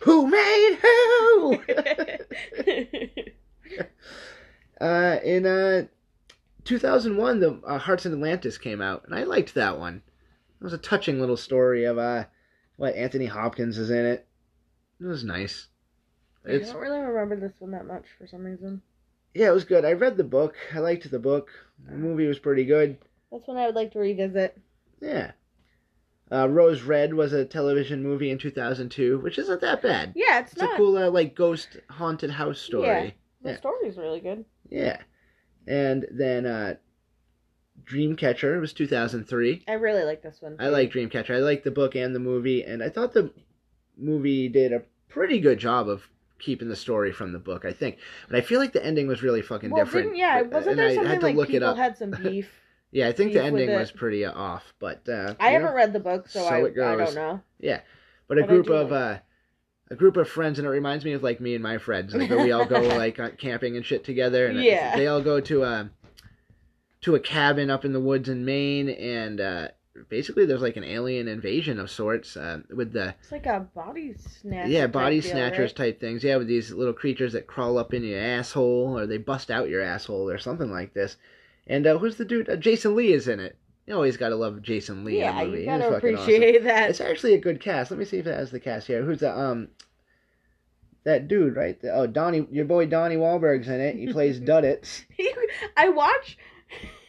A: Who made who? Uh, in uh, 2001, the uh, Hearts in Atlantis came out, and I liked that one. It was a touching little story of uh, what Anthony Hopkins is in it. It was nice.
B: I
A: It's
B: don't really remember this one that much for some reason.
A: yeah, it was good. I read the book. I liked the book. The movie was pretty good.
B: That's one I would like to revisit.
A: Yeah. Uh, Rose Red was a television movie in 2002, which isn't that bad.
B: Yeah, it's,
A: It's
B: not.
A: a cool uh, like ghost haunted house story.
B: Yeah, the
A: yeah.
B: story's really good.
A: Yeah. And then uh, Dreamcatcher was 2003.
B: I really like this one.
A: I like Dreamcatcher. I like the book and the movie, and I thought the movie did a pretty good job of keeping the story from the book. I think, but I feel like the ending was really fucking
B: Well,
A: different.
B: yeah?
A: And
B: Wasn't
A: I
B: there something
A: had to
B: like
A: look it
B: people
A: up.
B: had some beef?
A: Yeah, I think the ending was pretty off, but uh,
B: I haven't
A: know,
B: read the book, so,
A: so
B: I,
A: it
B: I don't know.
A: Yeah, but a
B: but I
A: group of
B: like
A: uh, a group of friends, and it reminds me of like me and my friends. Like we all go like camping and shit together, and
B: Yeah.
A: they all go to a to a cabin up in the woods in Maine, and uh, basically there's like an alien invasion of sorts uh, with the
B: It's like a body snatcher.
A: yeah
B: type
A: body
B: deal,
A: snatchers
B: right?
A: type things. Yeah, with these little creatures that crawl up in your asshole, or they bust out your asshole, or something like this. And uh, who's the dude? Uh, Jason Lee is in it. You always gotta love Jason Lee
B: Yeah,
A: movie.
B: you gotta
A: fucking awesome.
B: appreciate that.
A: It's actually a good cast. Let me see if it has the cast here. Who's the um that dude right there? Oh, Donnie, your boy Donnie Wahlberg's in it. He plays Duddits.
B: I watch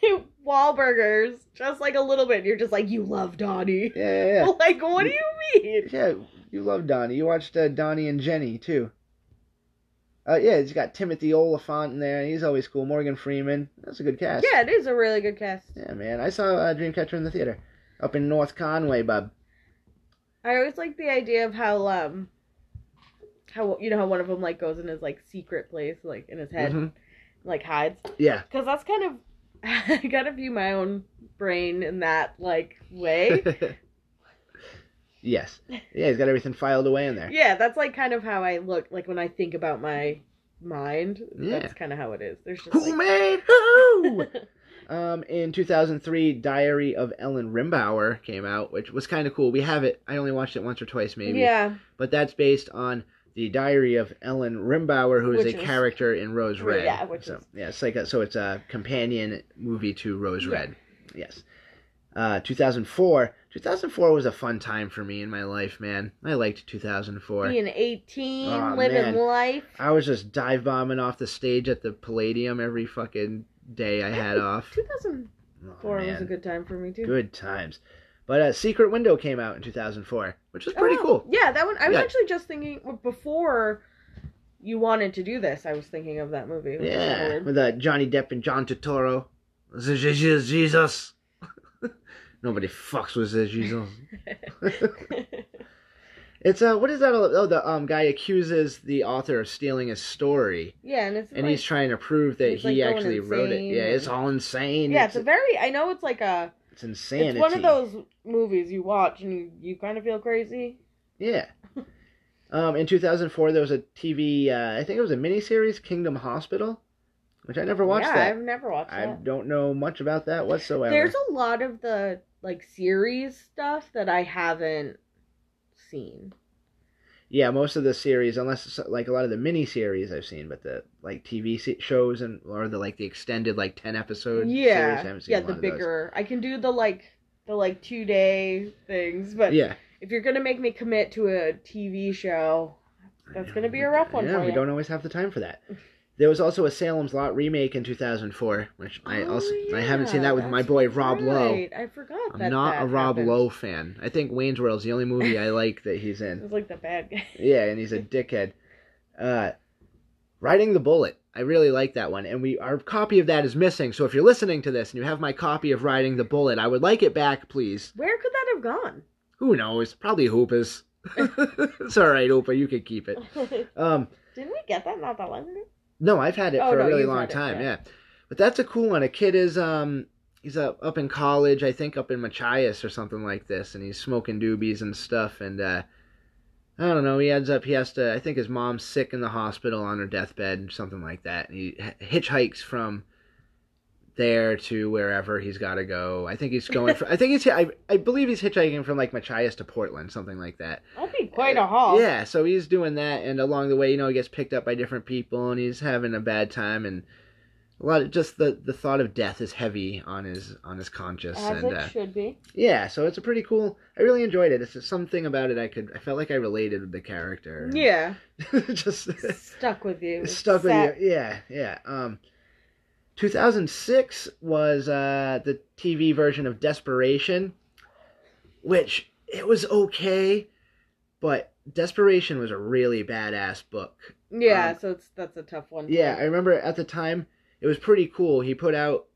B: Wahlburgers, just like a little bit. You're just like, you love Donnie.
A: Yeah, yeah, yeah.
B: Like, what do you mean?
A: Yeah, you love Donnie. You watched uh, Donnie and Jenny too. Uh, yeah, he's got Timothy Olyphant in there. He's always cool. Morgan Freeman. That's a good cast.
B: Yeah, it is a really good cast.
A: Yeah, man. I saw uh, Dreamcatcher in the theater up in North Conway, bub.
B: I always like the idea of how um how you know how one of them like goes in his like secret place like in his head
A: Mhm.
B: like hides
A: Yeah.
B: because that's kind of I gotta view my own brain in that like way.
A: yes. Yeah, he's got everything filed away in there.
B: yeah, that's like kind of how I look like when I think about my mind.
A: Yeah.
B: That's kind of how it is. There's just
A: Who
B: like,
A: made who? um, in 2003, Diary of Ellen Rimbauer came out, which was kind of cool. We have it. I only watched it once or twice, maybe.
B: yeah,
A: But that's based on the Diary of Ellen Rimbauer, who is
B: Which
A: a
B: is-
A: character in Rose Red.
B: Yeah, which
A: so,
B: is-
A: yeah, it's like a, so it's a companion movie to Rose
B: Yeah.
A: Red. Yes. Uh, 2004. 2004 was a fun time for me in my life, man. I liked 2004.
B: being 18,
A: Aw,
B: living
A: man.
B: life.
A: I was just dive bombing off the stage at the Palladium every fucking day I had off.
B: 2004
A: Oh,
B: was a good time for me too.
A: Good times. But uh, Secret Window came out in 2004, which was pretty
B: Oh,
A: cool.
B: Yeah, that one. I was
A: Yeah.
B: actually just thinking before you wanted to do this. I was thinking of that movie.
A: Yeah, with uh, Johnny Depp and John Turturro. Jesus. Nobody fucks with the Jesus. It's uh, what is that? all- Oh, the um guy accuses the author of stealing his story,
B: yeah, and it's
A: and
B: like,
A: he's trying to prove that he
B: like,
A: actually wrote it. Yeah, it's all insane.
B: yeah,
A: it's,
B: it's a very. I know it's like a.
A: it's insanity.
B: It's one of those movies you watch and you you kind of feel crazy.
A: Yeah. Um, in 2004, there was a TV. Uh, I think it was a miniseries, Kingdom Hospital, which I never watched
B: yeah,
A: that.
B: I've never watched
A: I
B: that.
A: don't know much about that whatsoever.
B: There's a lot of the like series stuff that I haven't seen.
A: Yeah, most of the series, unless like a lot of the mini series I've seen, but the like TV shows and or the like the extended like ten episode series, I
B: yeah,
A: haven't seen
B: yeah, the bigger. I can do the like the like two day things, but
A: Yeah,
B: if you're gonna make me commit to a TV show, that's gonna be a rough one
A: Yeah, we
B: you.
A: don't always have the time for that. There was also a Salem's Lot remake in 2004, which I
B: Oh,
A: also I haven't seen that with my boy Rob Lowe.
B: I forgot
A: I'm
B: that.
A: not
B: that
A: a Rob
B: happened.
A: Lowe fan. I think Wayne's World's the only movie I like that he's in.
B: was like the bad guy.
A: Yeah, and he's a dickhead. Uh, Riding the Bullet. I really like that one, and we our copy of that is missing. So if you're listening to this and you have my copy of Riding the Bullet, I would like it back, please.
B: Where could that have gone?
A: Who knows? Probably Hoopa's. it's all right, Hoopa. You can keep it. Um,
B: Didn't we get that not that long ago?
A: No, I've had it
B: Oh,
A: for
B: no,
A: a really long
B: had it,
A: time.
B: yeah.
A: yeah, but that's a cool one. A kid is um. He's up, up in college, I think up in Machias or something like this, and he's smoking doobies and stuff. And uh, I don't know. He ends up he has to. I think his mom's sick in the hospital on her deathbed or something like that. And he hitchhikes from there to wherever he's got to go. I think he's going. For, I think he's. I, I believe he's hitchhiking from like Machias to Portland, something like that.
B: That'd be quite a haul.
A: Yeah, so he's doing that, and along the way, you know, he gets picked up by different people, and he's having a bad time, and a lot of just the the thought of death is heavy on his on his conscience,
B: As
A: and
B: it
A: uh,
B: should be.
A: yeah, so it's a pretty cool. I really enjoyed it. It's something about it I could. I felt like I related with the character.
B: Yeah.
A: just
B: Stuck with you.
A: stuck with you. Yeah, yeah. Um, 2006 was uh the TV version of Desperation, which it was okay, but Desperation was a really badass book.
B: Yeah,
A: Um,
B: so it's that's a tough one.
A: Yeah, I remember at the time it was pretty cool. He put out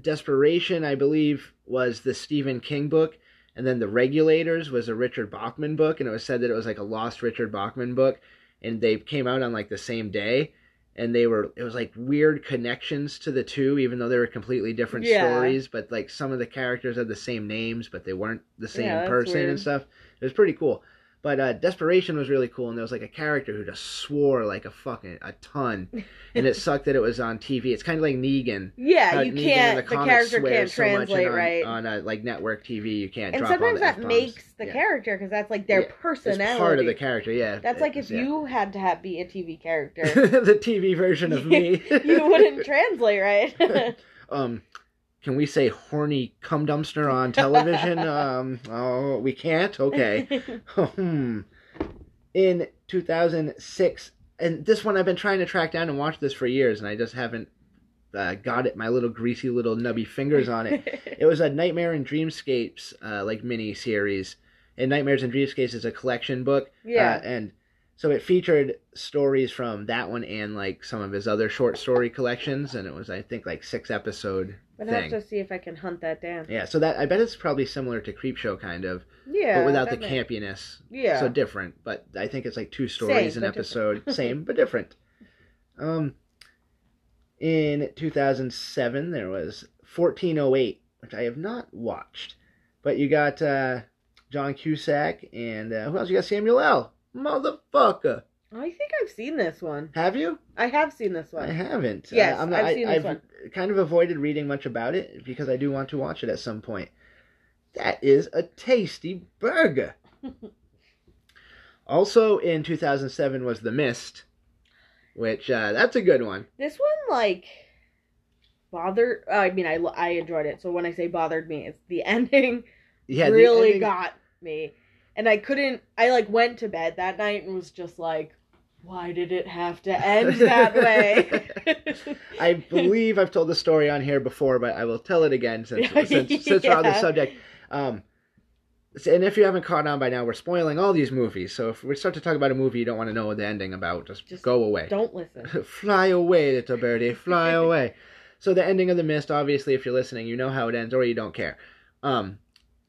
A: Desperation, I believe, was the Stephen King book, and then The Regulators was a Richard Bachman book, and it was said that it was like a lost Richard Bachman book, and they came out on like the same day, and they were it was like weird connections to the two, even though they were completely different
B: Yeah.
A: stories, but like some of the characters had the same names, but they weren't the same
B: Yeah,
A: person
B: weird.
A: and stuff. It was pretty cool. But uh, Desperation was really cool, and there was like a character who just swore like a fucking a ton, and it sucked that it was on TV. It's kind of like Negan.
B: Yeah, you
A: Negan
B: can't. The,
A: comics
B: character can't translate
A: on,
B: right.
A: on uh, like network TV. You can't.
B: and
A: drop all
B: sometimes
A: the
B: that
A: F-bombs.
B: makes the
A: Yeah.
B: character because that's like their
A: Yeah,
B: personality.
A: It's part of the character. Yeah,
B: That's like if
A: yeah.
B: you had to have be a TV character,
A: the TV version of me.
B: you wouldn't translate right.
A: um, can we say horny cum dumpster on television? um, oh, we can't. Okay. Hmm. In 2006, and this one I've been trying to track down and watch this for years, and I just haven't uh, got it my little greasy little nubby fingers on it. it was a Nightmare and Dreamscapes uh, like mini series, and Nightmares and Dreamscapes is a collection book.
B: yeah.
A: Uh, and so it featured stories from that one and like some of his other short story collections, and it was I think like six episode
B: but I have to see if I can hunt that down.
A: Yeah, so that I bet it's probably similar to Creepshow kind of,
B: Yeah.
A: but without the campiness.
B: Yeah.
A: So different, but I think it's like two stories
B: Same,
A: an episode, same but different. Um, in 2007 there was 1408, which I have not watched, but you got uh, John Cusack and uh, who else? You got Samuel L. Motherfucker.
B: I think I've seen this one.
A: Have you?
B: I have seen this one.
A: I haven't.
B: Yes,
A: uh, I'm
B: I've
A: I,
B: seen this
A: I've
B: one.
A: kind of avoided reading much about it because I do want to watch it at some point. That is a tasty burger. also in 2007 was The Mist, which uh, that's a good one.
B: This one, like, bothered. I mean, I, I enjoyed it. So when I say bothered me, it's the ending
A: Yeah,
B: really
A: ending-
B: got me. And I couldn't. I like went to bed that night and was just like, why did it have to end that way?
A: I believe I've told the story on here before, but I will tell it again since since, since we're on the subject. Um, and if you haven't caught on by now, we're spoiling all these movies. So if we start to talk about a movie you don't want to know the ending about, just,
B: Just
A: go away.
B: Don't listen.
A: fly away, little birdie, fly away. So the ending of the mist, obviously, if you're listening, you know how it ends, or you don't care. Um,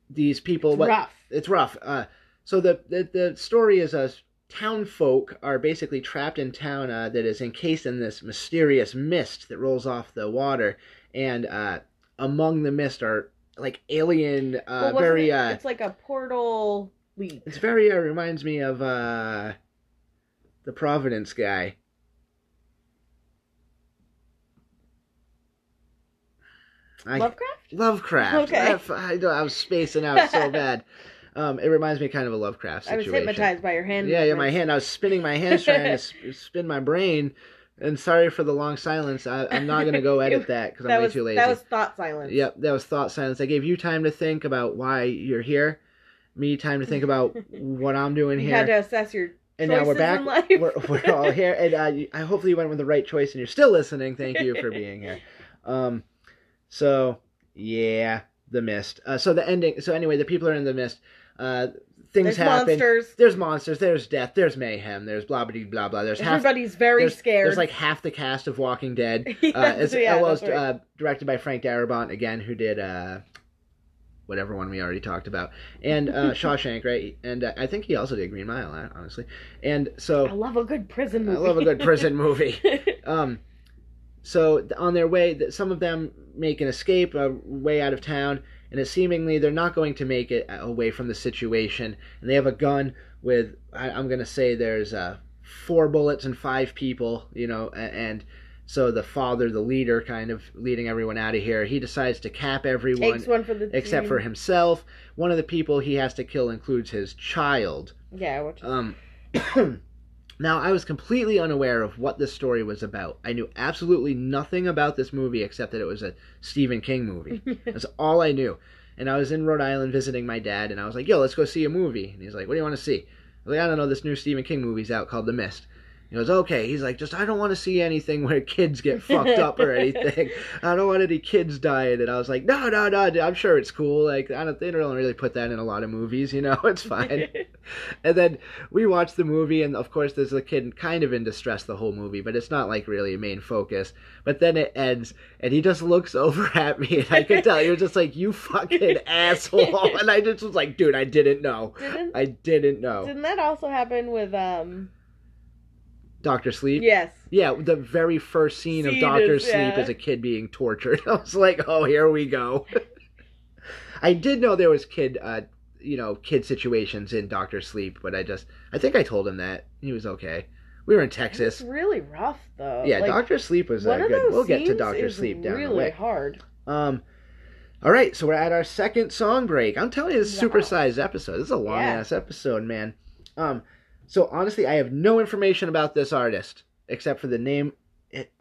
A: these people,
B: It's
A: what
B: rough.
A: it's rough. Uh, so the, the the story is a town folk are basically trapped in town uh, that is encased in this mysterious mist that rolls off the water, and uh, among the mist are like alien, uh,
B: Well,
A: very.
B: it-
A: Uh,
B: It's like a portal leap.
A: it's very uh, reminds me of uh, the Providence guy. I,
B: Lovecraft?
A: Lovecraft.
B: Okay.
A: I, I, I was spacing out so bad. Um, it reminds me kind of a Lovecraft situation.
B: I was hypnotized by your hand.
A: Yeah, yeah, my hand. I was spinning my hands trying to spin my brain. And sorry for the long silence. I, I'm not going to go edit that because I'm way
B: was
A: too lazy.
B: that was thought silence.
A: Yep, that was thought silence. I gave you time to think about why you're here. Me time to think about what I'm doing
B: You
A: here.
B: You had to assess your
A: and now we're back. We're, we're all here, and uh, I hopefully you went with the right choice, and you're still listening. Thank you for being here. Um, so yeah, the mist. Uh, so the ending. So anyway, the people are in the mist. Uh, things
B: There's
A: happen.
B: monsters.
A: There's monsters. There's death. There's mayhem. There's blah blah blah blah. There's half.
B: Everybody's very
A: there's,
B: scared.
A: There's like half the cast of Walking Dead. Uh,
B: Yes,
A: it's,
B: yeah,
A: well, it's
B: that's right.
A: uh, directed by Frank Darabont again, who did uh, whatever one we already talked about, and uh, Shawshank, right? And uh, I think he also did Green Mile, uh, honestly. And so
B: I love a good prison
A: I love a good prison movie. Um, so on their way, some of them make an escape, a way out of town, and it's seemingly they're not going to make it away from the situation. And they have a gun with, I, I'm going to say there's uh, four bullets and five people, you know, and so the father, the leader, kind of leading everyone out of here. He decides to cap everyone
B: for the
A: except
B: team.
A: for himself. One of the people he has to kill includes his child.
B: Yeah, which
A: Um, now, I was completely unaware of what this story was about. I knew absolutely nothing about this movie except that it was a Stephen King movie. That's all I knew. And I was in Rhode Island visiting my dad, and I was like, yo, let's go see a movie. And he's like, what do you want to see? I was like, I don't know, this new Stephen King movie's out called The Mist. He goes, okay. He's like, just I don't want to see anything where kids get fucked up or anything. I don't want any kids dying. And I was like, no, no, no. I'm sure it's cool. Like, I don't. They don't really put that in a lot of movies. You know, it's fine. and then we watched the movie, and of course, there's a kid kind of in distress the whole movie, but it's not like really a main focus. But then it ends, and he just looks over at me, and I could tell he was just like, "You fucking asshole," and I just was like, "Dude, I didn't know.
B: didn't
A: I didn't know."
B: didn't that also happen with um?
A: Doctor Sleep.
B: Yes.
A: Yeah, the very first scene of Doctor
B: is-
A: Sleep
B: yeah.
A: is a kid being tortured. I was like, oh, here we go. I did know there was kid, uh, you know, kid situations in Doctor Sleep, but I just, I think I told him that he was okay. We were in
B: It's
A: Texas.
B: really rough though.
A: Yeah,
B: Like,
A: Doctor Sleep was uh, good. We'll get to Doctor Sleep down
B: really
A: the way.
B: hard.
A: Um, all right, so we're at our second song break. I'm telling you, this is a
B: Wow.
A: supersized episode. This is a long
B: Yeah.
A: ass episode, man. Um, so honestly, I have no information about this artist except for the name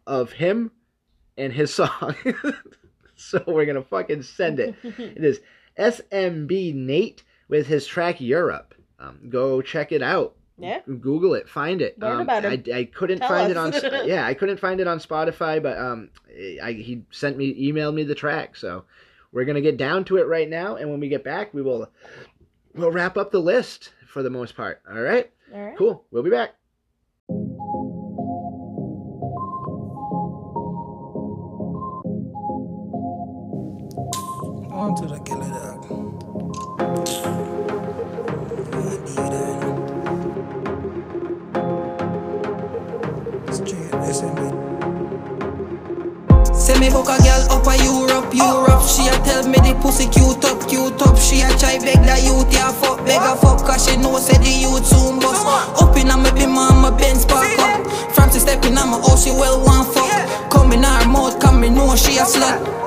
A: of him and his song. so we're gonna fucking send it. It is SMB Nate with his track Europe. Um, go check it out.
B: Yeah.
A: Google it, find it. Um,
B: about
A: I,
B: him.
A: I couldn't
B: Tell
A: find it on. yeah, I couldn't find it on Spotify, but um, I, he sent me, emailed me the track. So we're gonna get down to it right now, and when we get back, we will, we'll wrap up the list for the most part. All right,
B: All right.
A: cool. We'll be back.
C: On to the killer dog. Me book a girl up a Europe, Europe She a tell me the pussy cute up, cute up She a try beg the youth, yeah fuck, beg a fuck Cause she know say the youth soon bust Up in a me be man, my Benz park up Francis step in a house, she well want fuck Come in her mouth, come me know she a slut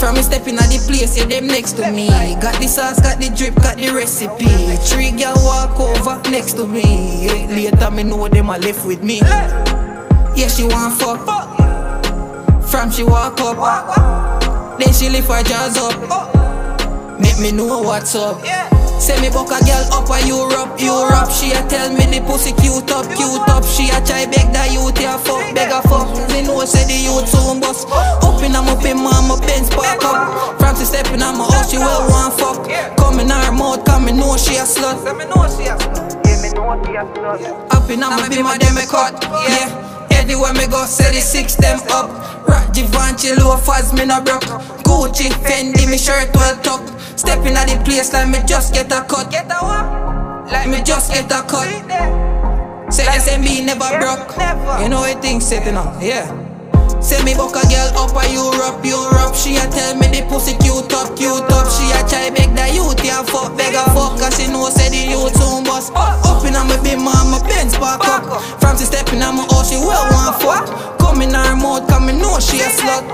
C: from me stepping at the place, yeah, them next to me. Got the sauce, got the drip, got the recipe. Three girl walk over next to me. Later, me know them a left with me. Yeah, she want fuck. From she walk up, then she lift her jaws up. Make me know what's up. Say me book a girl up a Europe, Europe. She a tell me the pussy cute up, cute up. She a try beg the youth, yeah fuck, beg a fuck. Me know say the youth soon bust. Up in a my pin, mama Benz park up. Francis stepping on my house, she well want fuck. Come in her mouth, come me know she a slut. Up in a my pin, my me cut, yeah. Anywhere me go, say the six them up. Rock Givenchy, loafers, me no broke. Gucci, Fendi, me shirt well tucked. Stepping at the place like me just get a cut. Get a what? Like me just get a cut. Say SMB never broke. You know it things setting up, yeah. Say me book a girl up a Europe, Europe. She a tell me the pussy cute up, cute up. She a try beg the youth, yeah fuck, beg a fuck. Cause she know say the youth soon bust. Up in a me big mama Benz park up. From she stepping on my house, she well want fuck. Come in her mouth, come me know she a slut.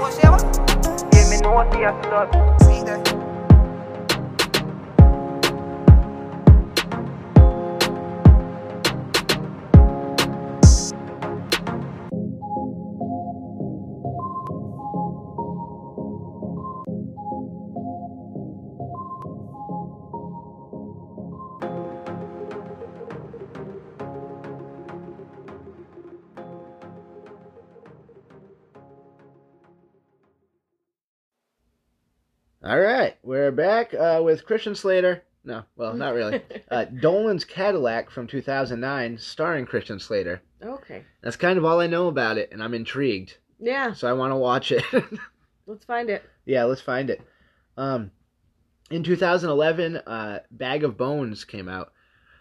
A: All right, we're back uh, with Christian Slater. No, well, not really. Uh, Dolan's Cadillac from 2009, starring Christian Slater.
B: Okay.
A: That's kind of all I know about it, and I'm intrigued,
B: Yeah.
A: so I want to watch it.
B: Let's find it.
A: yeah, let's find it. Um, in 2011, uh, Bag of Bones came out,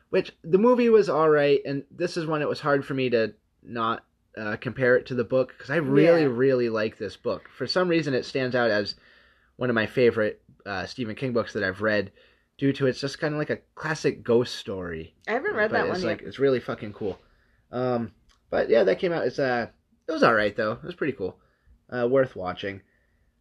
A: which the movie was all right, and this is when it was hard for me to not uh, compare it to the book because I really,
B: Yeah.
A: really like this book. For some reason, it stands out as one of my favorite uh, Stephen King books that I've read, due to it's just kind of like a classic ghost story.
B: I haven't read
A: but
B: that
A: it's
B: one
A: like
B: yet.
A: it's really fucking cool. Um, but yeah, that came out. It's uh, it was all right though. It was pretty cool. Uh, worth watching.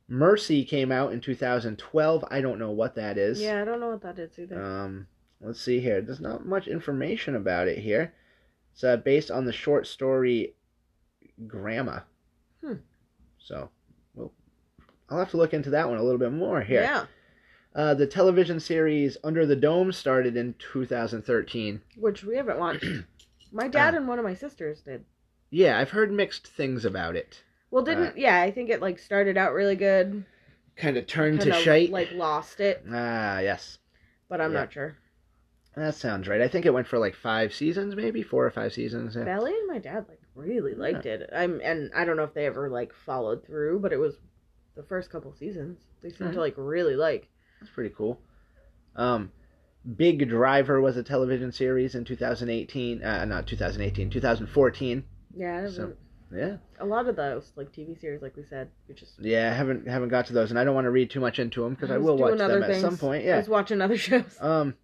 A: Mercy came out in 2012. I don't know what that is.
B: Yeah, I don't know what that is either.
A: Um, let's see here. There's not much information about it here. It's uh, based on the short story Grandma.
B: Hmm.
A: So, I'll have to look into that one a little bit more here.
B: Yeah.
A: Uh, the television series Under the Dome started in 2013.
B: Which we haven't watched. My dad
A: Ah.
B: and one of my sisters did.
A: Yeah, I've heard mixed things about it.
B: Well, didn't yeah? I think it like started out really good.
A: Kind of turned
B: Kind
A: to shite.
B: like lost it,
A: Ah, yes.
B: but I'm
A: Yeah.
B: not sure.
A: That sounds right. I think it went for like five seasons, maybe four or five seasons. Yeah.
B: Belly and my dad like really liked it. I'm and I don't know if they ever like followed through, but it was the first couple seasons. They seemed to like really like.
A: That's pretty cool. Um, Big Driver was a television series in 2018. Uh, not 2018, 2014.
B: Yeah,
A: So- Yeah,
B: a lot of those like TV series, like we said, you just
A: yeah. I haven't haven't got to those, and I don't want to read too much into them because I will watch them at some
B: things.
A: point.
B: I
A: Yeah.
B: was watching other shows.
A: Um,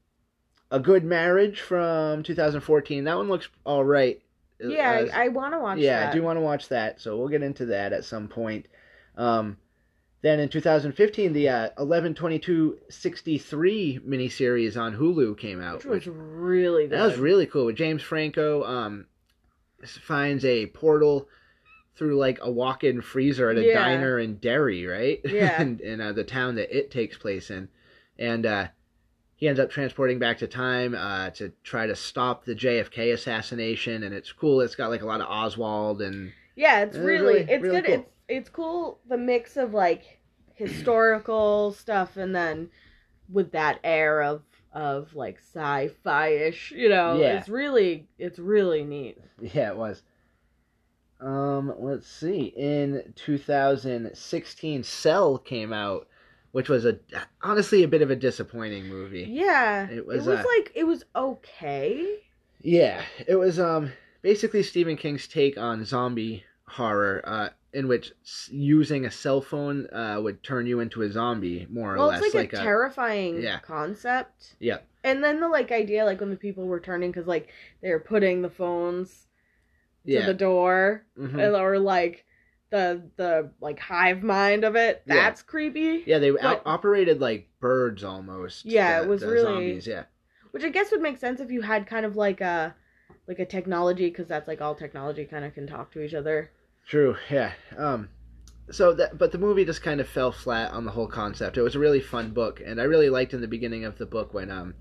A: A Good Marriage from 2014. That one looks all right.
B: yeah,
A: As-
B: I, I want to watch
A: yeah,
B: that.
A: I do want to watch that, so we'll get into that at some point. Um, then in 2015, the uh, 112263 miniseries on Hulu came out.
B: which was really good.
A: that was really cool. With James Franco um, finds a portal through like a walk-in freezer at a
B: Yeah.
A: diner in Derry, right?
B: Yeah.
A: in in uh, the town that it takes place in, and uh, he ends up transporting back to time uh, to try to stop the JFK assassination, and it's cool. It's got like a lot of Oswald and
B: Yeah, it's
A: It
B: really,
A: really-
B: it's
A: really
B: good.
A: cool.
B: It's it's cool the mix of like historical stuff and then with that air of of like sci-fi ish, you know.
A: Yeah.
B: It's really it's really neat.
A: yeah, it was. Um, let's see. In 2016, Cell came out, which was a honestly a bit of a disappointing movie.
B: Yeah.
A: It was,
B: it was
A: uh,
B: like it was okay.
A: Yeah, it was um basically Stephen King's take on zombie horror, uh, in which using a cell phone uh, would turn you into a zombie, more or less.
B: Well, it's like, a terrifying
A: yeah.
B: concept.
A: Yeah.
B: And then the like idea like when the people were turning cuz like they were putting the phones to
A: yeah,
B: the door
A: mhm.
B: and- or like the the like hive mind of it.
A: Yeah.
B: That's creepy.
A: yeah. They
B: but-
A: operated like birds almost.
B: Yeah,
A: the-
B: it was really-
A: zombies. Yeah,
B: Which I guess would make sense if you had kind of like a like a technology because that's like all technology kind of can talk to each other.
A: True. Yeah. Um, so that but the movie just kind of fell flat on the whole concept. It was a really fun book, and I really liked in the beginning of the book when um.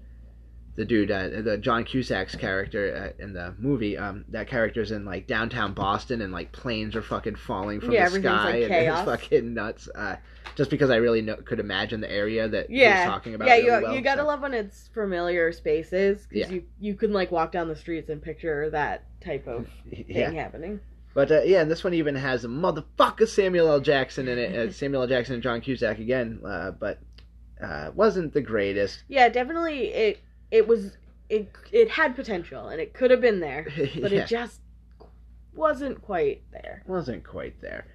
A: The dude, uh, the John Cusack's character uh, in the movie, um, that character's in like downtown Boston, and like planes are fucking falling from
B: Yeah,
A: the sky,
B: like,
A: and it's fucking nuts. Uh, just because I really know, could imagine the area that he
B: Yeah,
A: was talking about.
B: yeah,
A: really
B: you
A: well,
B: you gotta
A: so-
B: love when it's familiar spaces because
A: Yeah.
B: you you can like walk down the streets and picture that type of thing
A: Yeah,
B: happening.
A: But uh, yeah, and this one even has a motherfucker Samuel L. Jackson in it. Uh, Samuel L. Jackson and John Cusack again, uh, but uh, wasn't the greatest.
B: Yeah, definitely it it was it it had potential and it could have been there, but
A: yeah,
B: it just wasn't quite there.
A: wasn't quite there.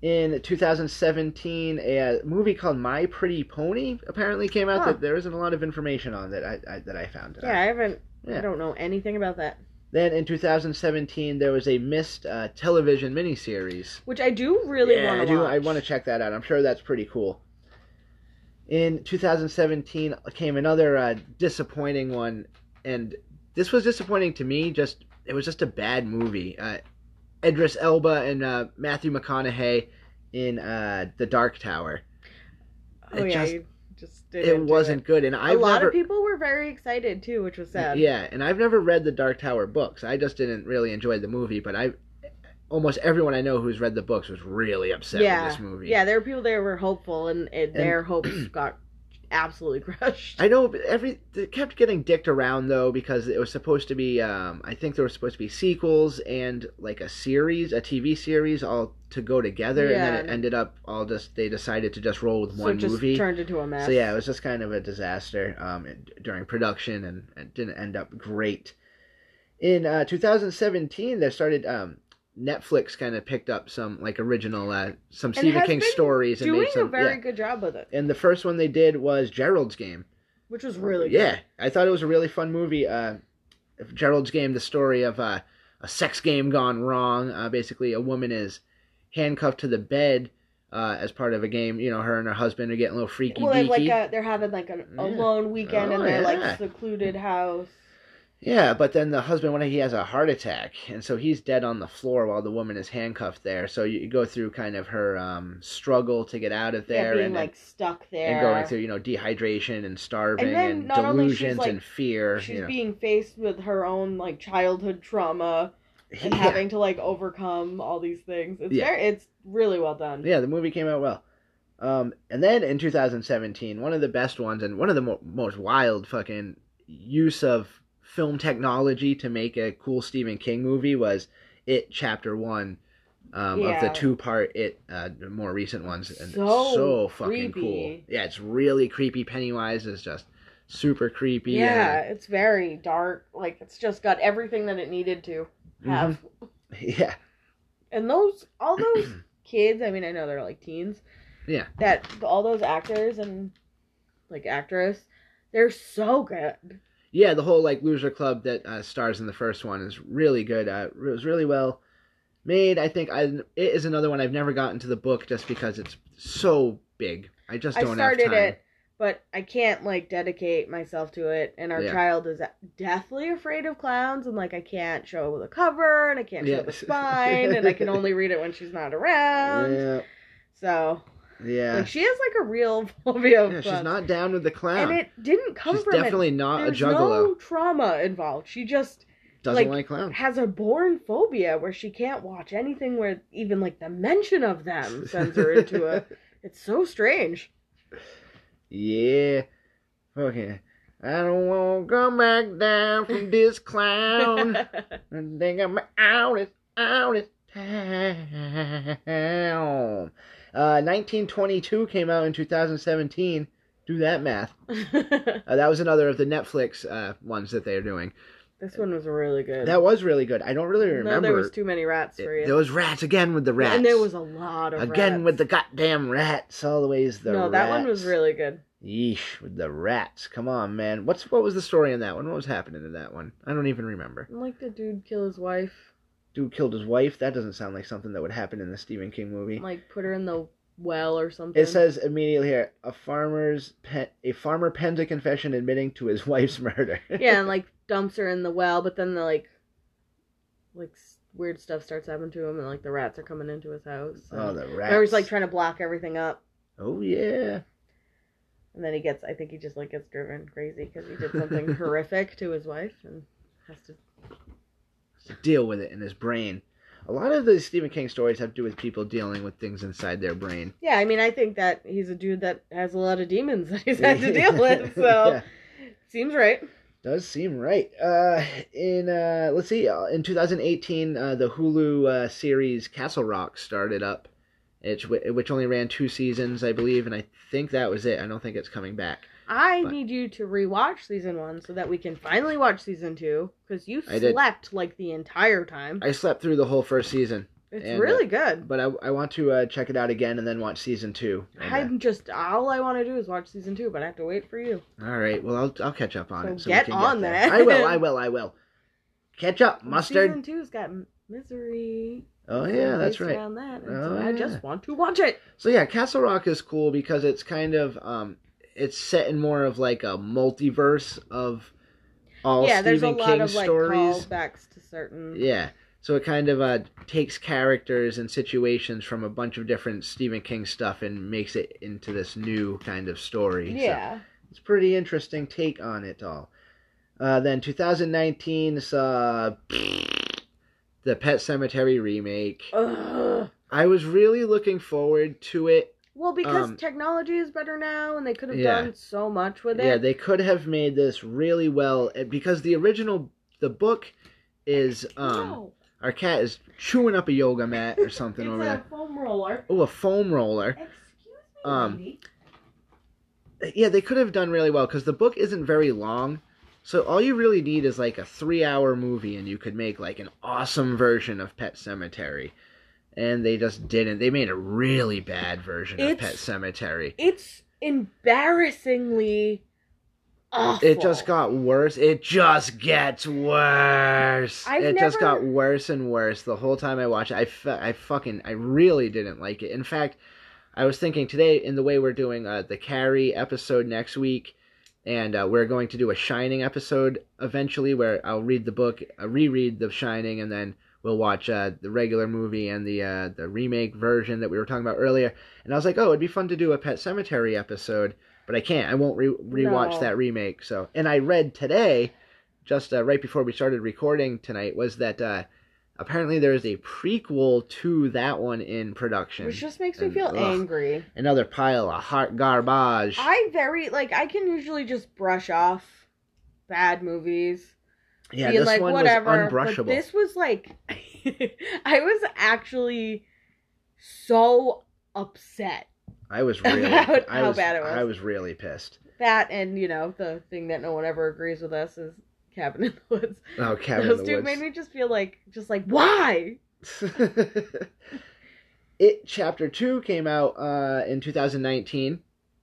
A: In 2017, a movie called My Pretty Pony apparently came out
B: Huh.
A: that there isn't a lot of information on that I, I that I found.
B: Yeah, I haven't.
A: Yeah.
B: I don't know anything about that.
A: Then in 2017, there was a Mist uh, television miniseries.
B: Which I do really
A: yeah,
B: want to watch.
A: I want to check that out. I'm sure that's pretty cool. In 2017 came another uh, disappointing one, and this was disappointing to me. Just it was just a bad movie. Uh, Idris Elba and uh, Matthew McConaughey in uh, The Dark Tower.
B: Oh
A: it
B: yeah,
A: just-
B: you just didn't.
A: It wasn't good, and
B: A
A: I've
B: lot
A: never.
B: of people were very excited too, which was sad.
A: Yeah, and I've never read the Dark Tower books. I just didn't really enjoy the movie, but I almost everyone I know who's read the books was really upset
B: yeah,
A: with this movie.
B: yeah. There were people that were hopeful, and, it, their hopes got absolutely crushed.
A: I know every it kept getting dicked around though because it was supposed to be um I think there were supposed to be sequels and like a series, a TV series all to go together yeah. and then it ended up all just they decided to just roll with
B: so
A: one
B: it just
A: movie.
B: turned into a mess.
A: So yeah, it was just kind of a disaster um, during production, and it didn't end up great. In uh, 2017, they started um, Netflix kind of picked up some like original uh, some Stephen King stories and made some.
B: a very
A: yeah.
B: good job with it,
A: And the first one they did was Gerald's Game.
B: which was really
A: yeah,
B: good.
A: I thought it was a really fun movie. Uh, Gerald's Game, the story of uh, a sex game gone wrong. Uh, basically, a woman is handcuffed to the bed. Uh, as part of a game, you know, her and her husband are getting a little freaky
B: Well, like a, they're having like an
A: Yeah.
B: alone weekend in
A: Oh,
B: their
A: yeah.
B: like secluded house.
A: Yeah, but then the husband, when he has a heart attack, and so he's dead on the floor while the woman is handcuffed there. So you go through kind of her um, struggle to get out of
B: Yeah,
A: there,
B: being
A: and,
B: like stuck there.
A: and going through you know dehydration and starving
B: And
A: and,
B: not only she's,
A: delusions
B: like-
A: and fear.
B: She's
A: you know.
B: being faced with her own like childhood trauma and
A: yeah.
B: having to like overcome all these things. It's
A: Yeah.
B: very, it's really well done.
A: yeah, the movie came out well. Um, and then in 2017, one of the best ones and one of the mo- most wild fucking use of film technology to make a cool Stephen King movie was It Chapter One. Um, of the two part it uh, more recent ones and
B: So
A: so fucking
B: creepy.
A: cool yeah it's really creepy pennywise is just super creepy
B: Yeah, it's very dark. Like it's just got everything that it needed to
A: and-
B: have.
A: Mhm. yeah
B: And those all those kids, I mean I know they're like teens.
A: Yeah.
B: That all those actors and like actress, they're so good.
A: Yeah the whole like loser club that uh, stars in the first one is really good uh, it was really well made i think I, it is another one i've never gotten to the book just because it's so big i just don't I
B: started
A: time
B: it, but I can't like dedicate myself to it. And our
A: Yeah.
B: child is deathly afraid of clowns, and like I can't show the cover, and I can't
A: Yeah.
B: show the spine, and I can only read it when she's not around.
A: yeah
B: So
A: Yeah.
B: Like she has like a real phobia of
A: yeah, she's not down with the clown.
B: and it didn't come
A: She's
B: from it.
A: definitely not a juggalo.
B: no trauma involved. She just
A: Doesn't
B: like,
A: like clowns.
B: has a born phobia where she can't watch anything where even like the mention of them sends her into a. It's so strange.
A: Yeah. Okay. I don't want to come back down from this clown. I think I'm out of out of town. Uh, 1922 came out in 2017. Do that math. Uh, that was another of the Netflix uh, ones that they're doing.
B: this one was really good.
A: That was really good. I don't really
B: no,
A: remember.
B: there was too many rats for you.
A: There was rats again with the rats.
B: And there was a lot of
A: again
B: rats.
A: with the goddamn rats. Always the ways the.
B: no, that one was really good.
A: Yeesh, with the rats. Come on, man. What's what was the story in that one? What was happening in that one? I don't even remember.
B: Like the dude kill his wife,
A: Dude killed his wife. That doesn't sound like something that would happen in the Stephen King movie.
B: like put her in the well or something.
A: It says immediately here, a farmer's pen, a farmer pens a confession admitting to his wife's murder.
B: yeah, and like dumps her in the well, but then the like, like weird stuff starts happening to him, and like the rats are coming into his house.
A: oh, the rats.
B: Or he's like trying to block everything up,
A: oh yeah.
B: and then he gets. I think he just like gets driven crazy because he did something horrific to his wife and has to.
A: To deal with it in his brain. A lot of the Stephen King stories have to do with people dealing with things inside their brain.
B: Yeah, I mean, I think that he's a dude that has a lot of demons that he's had to deal with. So
A: Yeah.
B: seems right.
A: Does seem right. Uh, in uh, let's see, uh, in 2018, uh, the Hulu uh, series Castle Rock started up, which which only ran two seasons, I believe, and I think that was it. I don't think it's coming back.
B: I
A: But-
B: need you to rewatch season one so that we can finally watch season two because you
A: I did.
B: slept like the entire time.
A: I slept through the whole first season,
B: It's
A: and,
B: really
A: uh,
B: good.
A: but I, I want to uh, check it out again and then watch season two. And, uh,
B: I'm just all I want to do is watch season two, but I have to wait for you.
A: all right, well I'll I'll catch up on
B: So
A: it. So
B: get
A: we can
B: on
A: there.
B: that.
A: I will. I will. I will. Catch up, mustard.
B: Season two's got misery.
A: Oh yeah, that's right.
B: That,
A: Oh,
B: so I
A: yeah.
B: just want to watch it.
A: So yeah, Castle Rock is cool because it's kind of um it's set in more of like a multiverse of all
B: yeah, there's a
A: Stephen
B: lot
A: King
B: of like
A: stories.
B: callbacks to certain.
A: Yeah. So it kind of uh, takes characters and situations from a bunch of different Stephen King stuff and makes it into this new kind of story. So
B: Yeah.
A: it's a pretty interesting take on it all. Uh, then 2019 saw the Pet Sematary remake.
B: Ugh.
A: I was really looking forward to it
B: Well, because
A: Um,
B: technology is better now, and they could have
A: Yeah.
B: done so much with it.
A: Yeah, they could have made this really well eh, because the original the book is um
B: no,
A: our cat is chewing up a yoga mat or something
B: it's
A: over
B: a
A: there.
B: foam roller.
A: Oh, a foam roller.
B: Excuse me,
A: Um,
B: lady.
A: Yeah, they could have done really well because the book isn't very long. So all you really need is like a three-hour movie, and you could make like an awesome version of Pet Sematary. And they just didn't. They made a really bad version of Pet Sematary.
B: It's embarrassingly awful.
A: It just got worse. It just gets worse.
B: I've
A: it just got worse and worse the whole time I watched it. I, fe- I fucking, I really didn't like it. In fact, I was thinking today, in the way we're doing uh, the Carrie episode next week, and uh, we're going to do a Shining episode eventually where I'll read the book, uh, reread The Shining, and then we'll watch uh, the regular movie and the uh, the remake version that we were talking about earlier. And I was like, oh, it'd be fun to do a Pet Sematary episode, but I can't. I won't re- rewatch
B: No.
A: that remake. So, and I read today, just uh, right before we started recording tonight, was that uh, apparently there is a prequel to that one in production.
B: Which just makes me feel
A: ugh.
B: angry.
A: Another pile of hot garbage.
B: I very like I can usually just brush off bad movies.
A: Yeah,
B: being
A: this
B: like
A: one
B: whatever.
A: was unbrushable.
B: But this was like I was actually so upset.
A: I was really,
B: about
A: I
B: how
A: was,
B: bad it was.
A: I was really pissed.
B: That and you know the thing that no one ever agrees with us is Cabin in the Woods.
A: Oh, Cabin
B: Those
A: in the
B: made me just feel like just like why?
A: it chapter two came out uh, in 2019.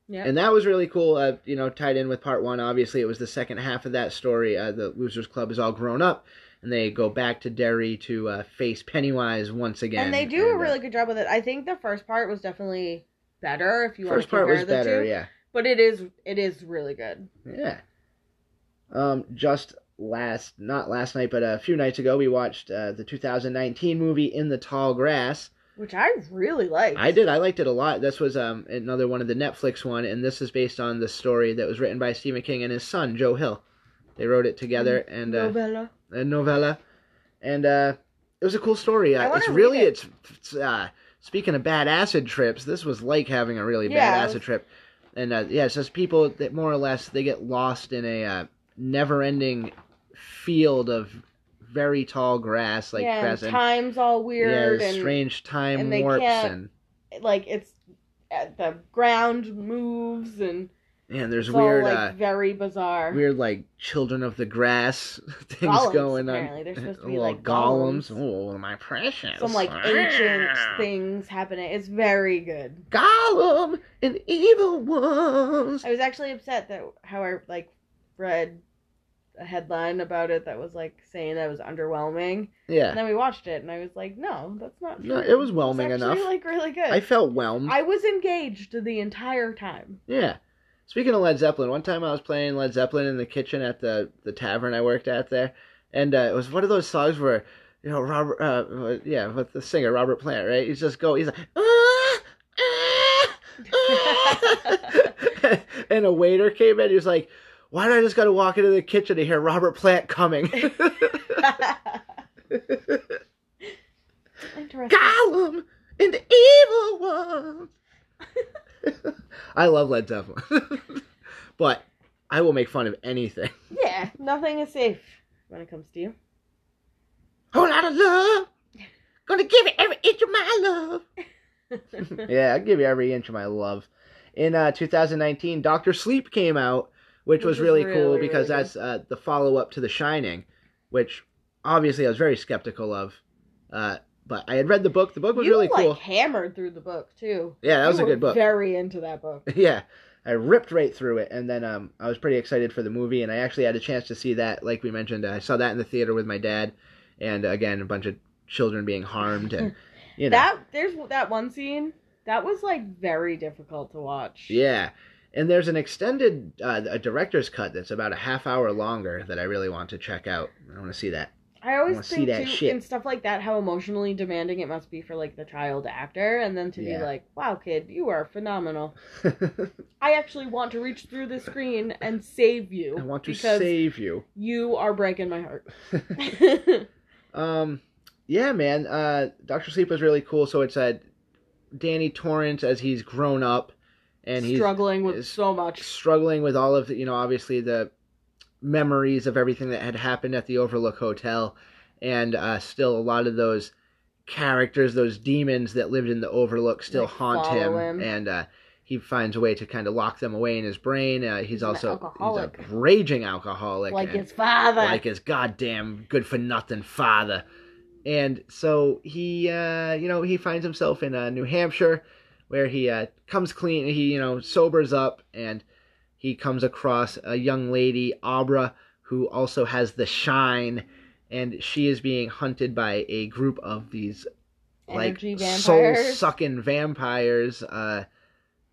B: Yeah.
A: And that was really cool, uh, you know, tied in with part one. Obviously, it was the second half of that story. Uh, the Losers Club is all grown up, and they go back to Derry to uh, face Pennywise once again.
B: and they do a
A: uh,
B: really good job with it. I think the first part was definitely better if you want
A: first
B: to
A: part
B: compare
A: was
B: the
A: better,
B: two.
A: yeah,
B: But it is it is really good.
A: yeah. Um, just last, not last night, but a few nights ago, we watched uh, the 2019 movie In the Tall Grass,
B: which I really liked.
A: I did. I liked it a lot. This was um another one of the Netflix one, and this is based on the story that was written by Stephen King and his son Joe Hill. They wrote it together, and uh,
B: Novella.
A: a novella, and uh, it was a cool story. Uh, it's really
B: it.
A: it's, it's uh, speaking of bad acid trips. This was like having a really
B: Yeah,
A: bad acid
B: was-
A: trip, and uh, yeah, it's just people that more or less they get lost in a uh, never-ending field of very tall grass, like
B: yeah, and time's all weird
A: yeah,
B: and
A: strange time
B: and
A: warps and
B: like it's uh, the ground moves and
A: and there's weird
B: all like
A: uh,
B: very bizarre.
A: weird like children of the grass things
B: Golems,
A: going on.
B: apparently. They're supposed to be like
A: golems.
B: golems.
A: Oh, my precious.
B: Some like ancient
A: Ah.
B: things happening. It's very good.
A: Gollum and evil ones.
B: I was actually upset that how I like read a headline about it that was like saying that it was underwhelming,
A: Yeah.
B: and then we watched it and I was like, no, that's not.
A: No, it was
B: It's
A: whelming
B: actually,
A: enough.
B: Like really good.
A: I felt whelmed.
B: I was engaged the entire time.
A: Yeah. Speaking of Led Zeppelin, one time I was playing Led Zeppelin in the kitchen at the the tavern I worked at there, and uh, it was one of those songs where you know Robert, uh, yeah, with the singer Robert Plant, right? He's just go, he's like. "Ah, ah, ah." and a waiter came in. He was like, "Why did I just got to walk into the kitchen to hear Robert Plant coming?" Gollum and the evil one. I love Led Zeppelin, but I will make fun of anything.
B: Yeah, nothing is safe when it comes to you.
A: Whole lot of love, gonna give you every inch of my love. yeah, I'll give you every inch of my love. In uh, 2019, Doctor Sleep came out, which,
B: Which
A: was really,
B: really,
A: cool because that's uh, the follow up to The Shining, which obviously I was very skeptical of. Uh, but I had read the book. The book was
B: you
A: really
B: like
A: cool.
B: hammered through the book too.
A: Yeah, that was
B: You
A: a good book.
B: Very into that book.
A: yeah i ripped right through it and then um, i was pretty excited for the movie and i actually had a chance to see that like we mentioned i saw that in the theater with my dad and again a bunch of children being harmed and you know
B: That there's that one scene that was like very difficult to watch.
A: yeah and there's an extended uh, a director's cut that's about a half hour longer that i really want to check out i want to see that
B: I always
A: wanna see that
B: too
A: shit.
B: in stuff like that how emotionally demanding it must be for like the child actor, and then to
A: Yeah.
B: be like, "Wow, kid, you are phenomenal." I actually want to reach through the screen and save you.
A: i want to save you
B: you are breaking my heart.
A: Um, yeah, man. Uh, Doctor Sleep was really cool. So it's uh, Danny Torrance as he's grown up, and he's
B: struggling with so much.
A: struggling with all of the, you know, obviously the memories of everything that had happened at the Overlook Hotel, and uh, still a lot of those characters, those demons that lived in the Overlook, still
B: Like,
A: haunt him,
B: him.
A: and uh, he finds a way to kind of lock them away in his brain. Uh, he's,
B: He's
A: also he's a raging alcoholic,
B: Like his father.
A: like his goddamn good for nothing father. And so he, uh, you know, he finds himself in uh, New Hampshire, where he uh, comes clean. He, you know, sobers up, and he comes across a young lady, Abra, who also has the shine, and she is being hunted by a group of these like soul sucking vampires. Uh,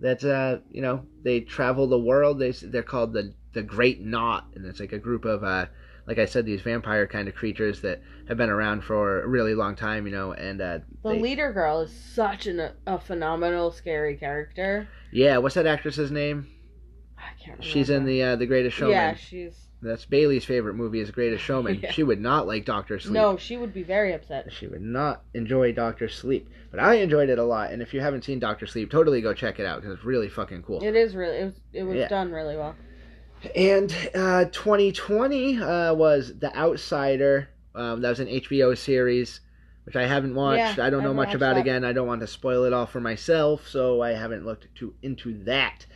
A: that uh, you know they travel the world. They they're called the the Great Knot, and it's like a group of uh, like I said, these vampire kind of creatures that have been around for a really long time. You know, and uh,
B: The
A: they-
B: leader girl is such an, a phenomenal, scary character.
A: yeah, what's that actress's name?
B: I can't remember.
A: She's in the uh, the Greatest Showman.
B: Yeah, she's.
A: That's Bailey's favorite movie is Greatest Showman.
B: Yeah.
A: She would not like Doctor Sleep.
B: No, she would be very upset.
A: She would not enjoy Doctor Sleep, but I enjoyed it a lot. And if you haven't seen Doctor Sleep, totally go check it out because it's really fucking cool.
B: It is really. It was. It was
A: Yeah.
B: done really well.
A: And uh, 2020 uh, was The Outsider. Um, that was an HBO series, which I haven't watched.
B: Yeah,
A: I don't know much about
B: that.
A: again. I don't want to spoil it all for myself, so I haven't looked too into that.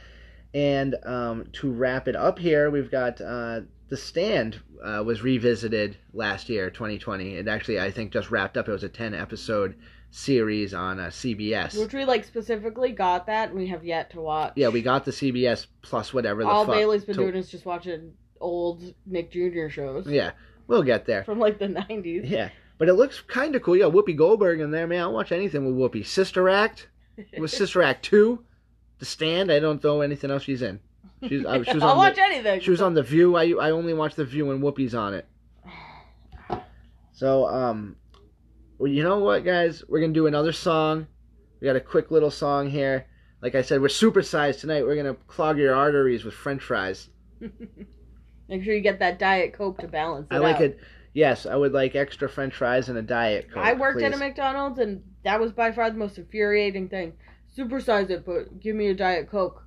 A: And um, to wrap it up here, we've got uh, The Stand uh, was revisited last year, 2020. It actually, I think, just wrapped up. It was a 10 episode series on uh, CBS.
B: Which we like specifically got that, and we have yet to watch.
A: yeah, we got the CBS plus whatever the
B: All. Bailey's been
A: to-
B: doing is just watching old Nick Jr. shows
A: Yeah, we'll get there.
B: from like the '90s.
A: Yeah, but it looks kind of cool. Yeah, Whoopi Goldberg in there, man. I'll watch anything with Whoopi. Sister Act was Sister Act two, The Stand. I don't know anything else she's in. She's uh, she was
B: I'll
A: on
B: watch
A: the,
B: anything.
A: she was on The View. I I only watch The View and Whoopi's on it. So um, well, you know what, guys? We're gonna do another song. We got a quick little song here. Like I said, we're supersized tonight. We're gonna clog your arteries with French fries.
B: Make sure you get that Diet Coke to balance it
A: I like
B: out.
A: it. Yes, I would like extra French fries and a diet coke.
B: I worked at a. McDonald's, and that was by far the most infuriating thing. Supersize it, but give me a Diet Coke.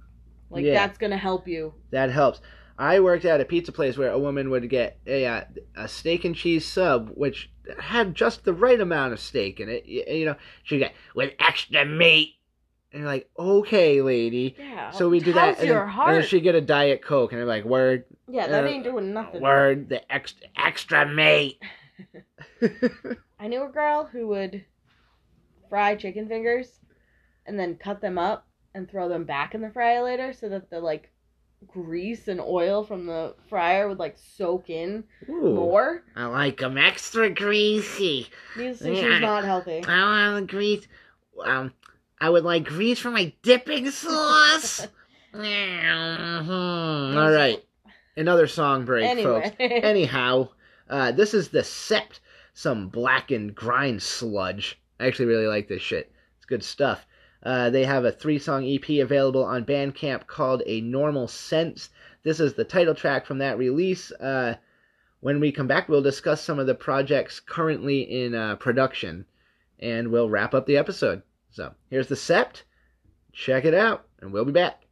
B: Like,
A: Yeah.
B: that's going to help you.
A: That helps. I worked at a pizza place where a woman would get a uh, a steak and cheese sub, which had just the right amount of steak in it. You, you know, she'd get with extra meat, and you're like, okay, lady.
B: Yeah.
A: So we do that, and
B: your
A: then,
B: heart?
A: and then she'd get a diet coke, and I'm like, word,
B: yeah, that
A: uh,
B: ain't doing nothing.
A: word, the extra extra meat.
B: I knew a girl who would fry chicken fingers and then cut them up and throw them back in the fryer later so that the like grease and oil from the fryer would like soak in
A: Ooh,
B: more.
A: I like 'em extra greasy.
B: Needless to say, she
A: Yeah.
B: was not healthy.
A: I want the grease. Um, I would like grease for my dipping sauce. Mhm. All right, another song break, folks. Anyhow, uh, this is the Sept, some blackened grind sludge. I actually really like this shit. It's good stuff. Uh, they have a three-song EP available on Bandcamp called "A Normal Sense." This is the title track from that release. Uh, when we come back, we'll discuss some of the projects currently in uh, production, and we'll wrap up the episode. So here's the Sept. Check it out, and we'll be back.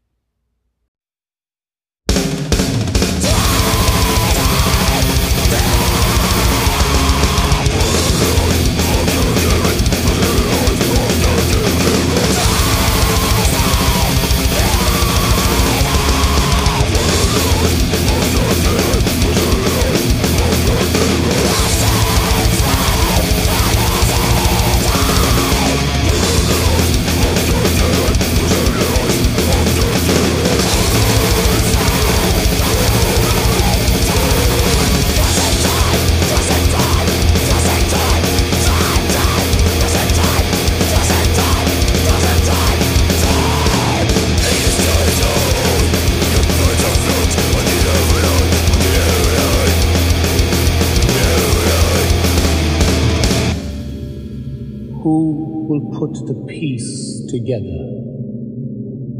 D: Together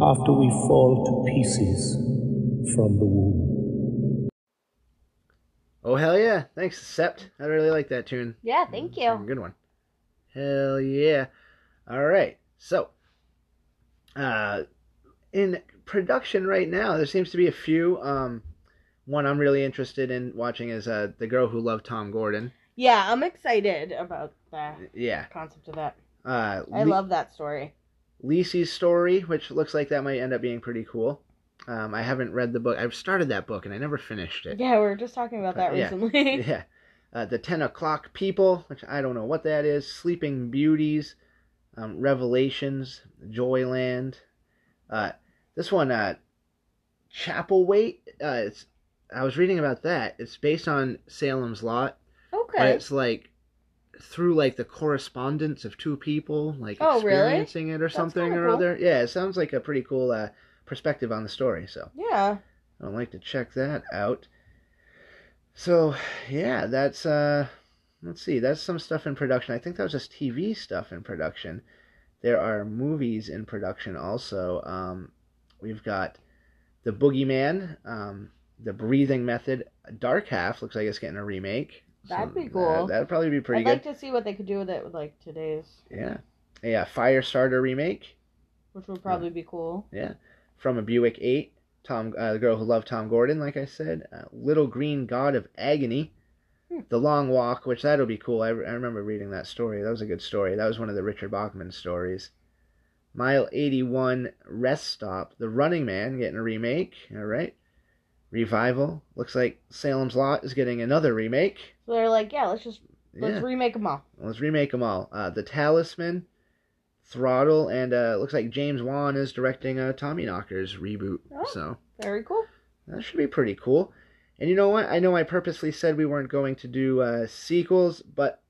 D: after we fall to pieces from the womb?
A: Oh hell yeah! Thanks, Sept. I really like that tune.
B: yeah, thank
A: It's a
B: you.
A: Good one. Hell yeah. All right. So, uh, in production right now, there seems to be a few. Um, one I'm really interested in watching is uh, The Girl Who Loved Tom Gordon.
B: Yeah, I'm excited about the
A: Yeah.
B: concept of that.
A: Uh,
B: I
A: Le-
B: love that story.
A: Lisey's story, which looks like that might end up being pretty cool. Um, I haven't read the book. I've started that book and I never finished it.
B: Yeah, we were just talking about that
A: Yeah.
B: recently.
A: Yeah. Uh, the 10 o'clock people, which I don't know what that is. Sleeping Beauties, um, Revelations, Joyland. Uh, this one, uh, Chapelwaite. Uh, it's, I was reading about that. It's based on Salem's Lot, but
B: okay.
A: it's like through like the correspondence of two people, like
B: Oh, really?
A: experiencing it or something or
B: cool.
A: other. Yeah, it sounds like a pretty cool uh, perspective on the story. So.
B: Yeah.
A: I'd like to check that out. So, yeah, that's uh let's see, that's some stuff in production. I think that was just TV stuff in production. There are movies in production also. Um we've got The Boogeyman, um The Breathing Method, Dark Half looks like it's getting a remake.
B: That'd be cool.
A: that'd probably be pretty cool.
B: I'd
A: good.
B: like to see what they could do with it with like today's,
A: Yeah. Yeah, Firestarter remake.
B: which would probably be cool.
A: Yeah, from a Buick 8. Tom, uh, the girl who loved Tom Gordon, like I said. Uh, Little Green God of Agony.
B: Hmm.
A: The Long Walk, which that'll be cool. I, I remember reading that story. That was a good story. That was one of the Richard Bachman stories. Mile 81 Rest Stop. The Running Man getting a remake. All right. Revival. Looks like Salem's Lot is getting another remake.
B: So they're like, yeah, let's just let's
A: Yeah.
B: remake them all.
A: Let's remake them all. Uh, the Talisman, Throttle, and uh, looks like James Wan is directing a Tommyknockers reboot.
B: Oh.
A: So
B: Very cool.
A: that should be pretty cool. And you know what? I know I purposely said we weren't going to do uh, sequels, but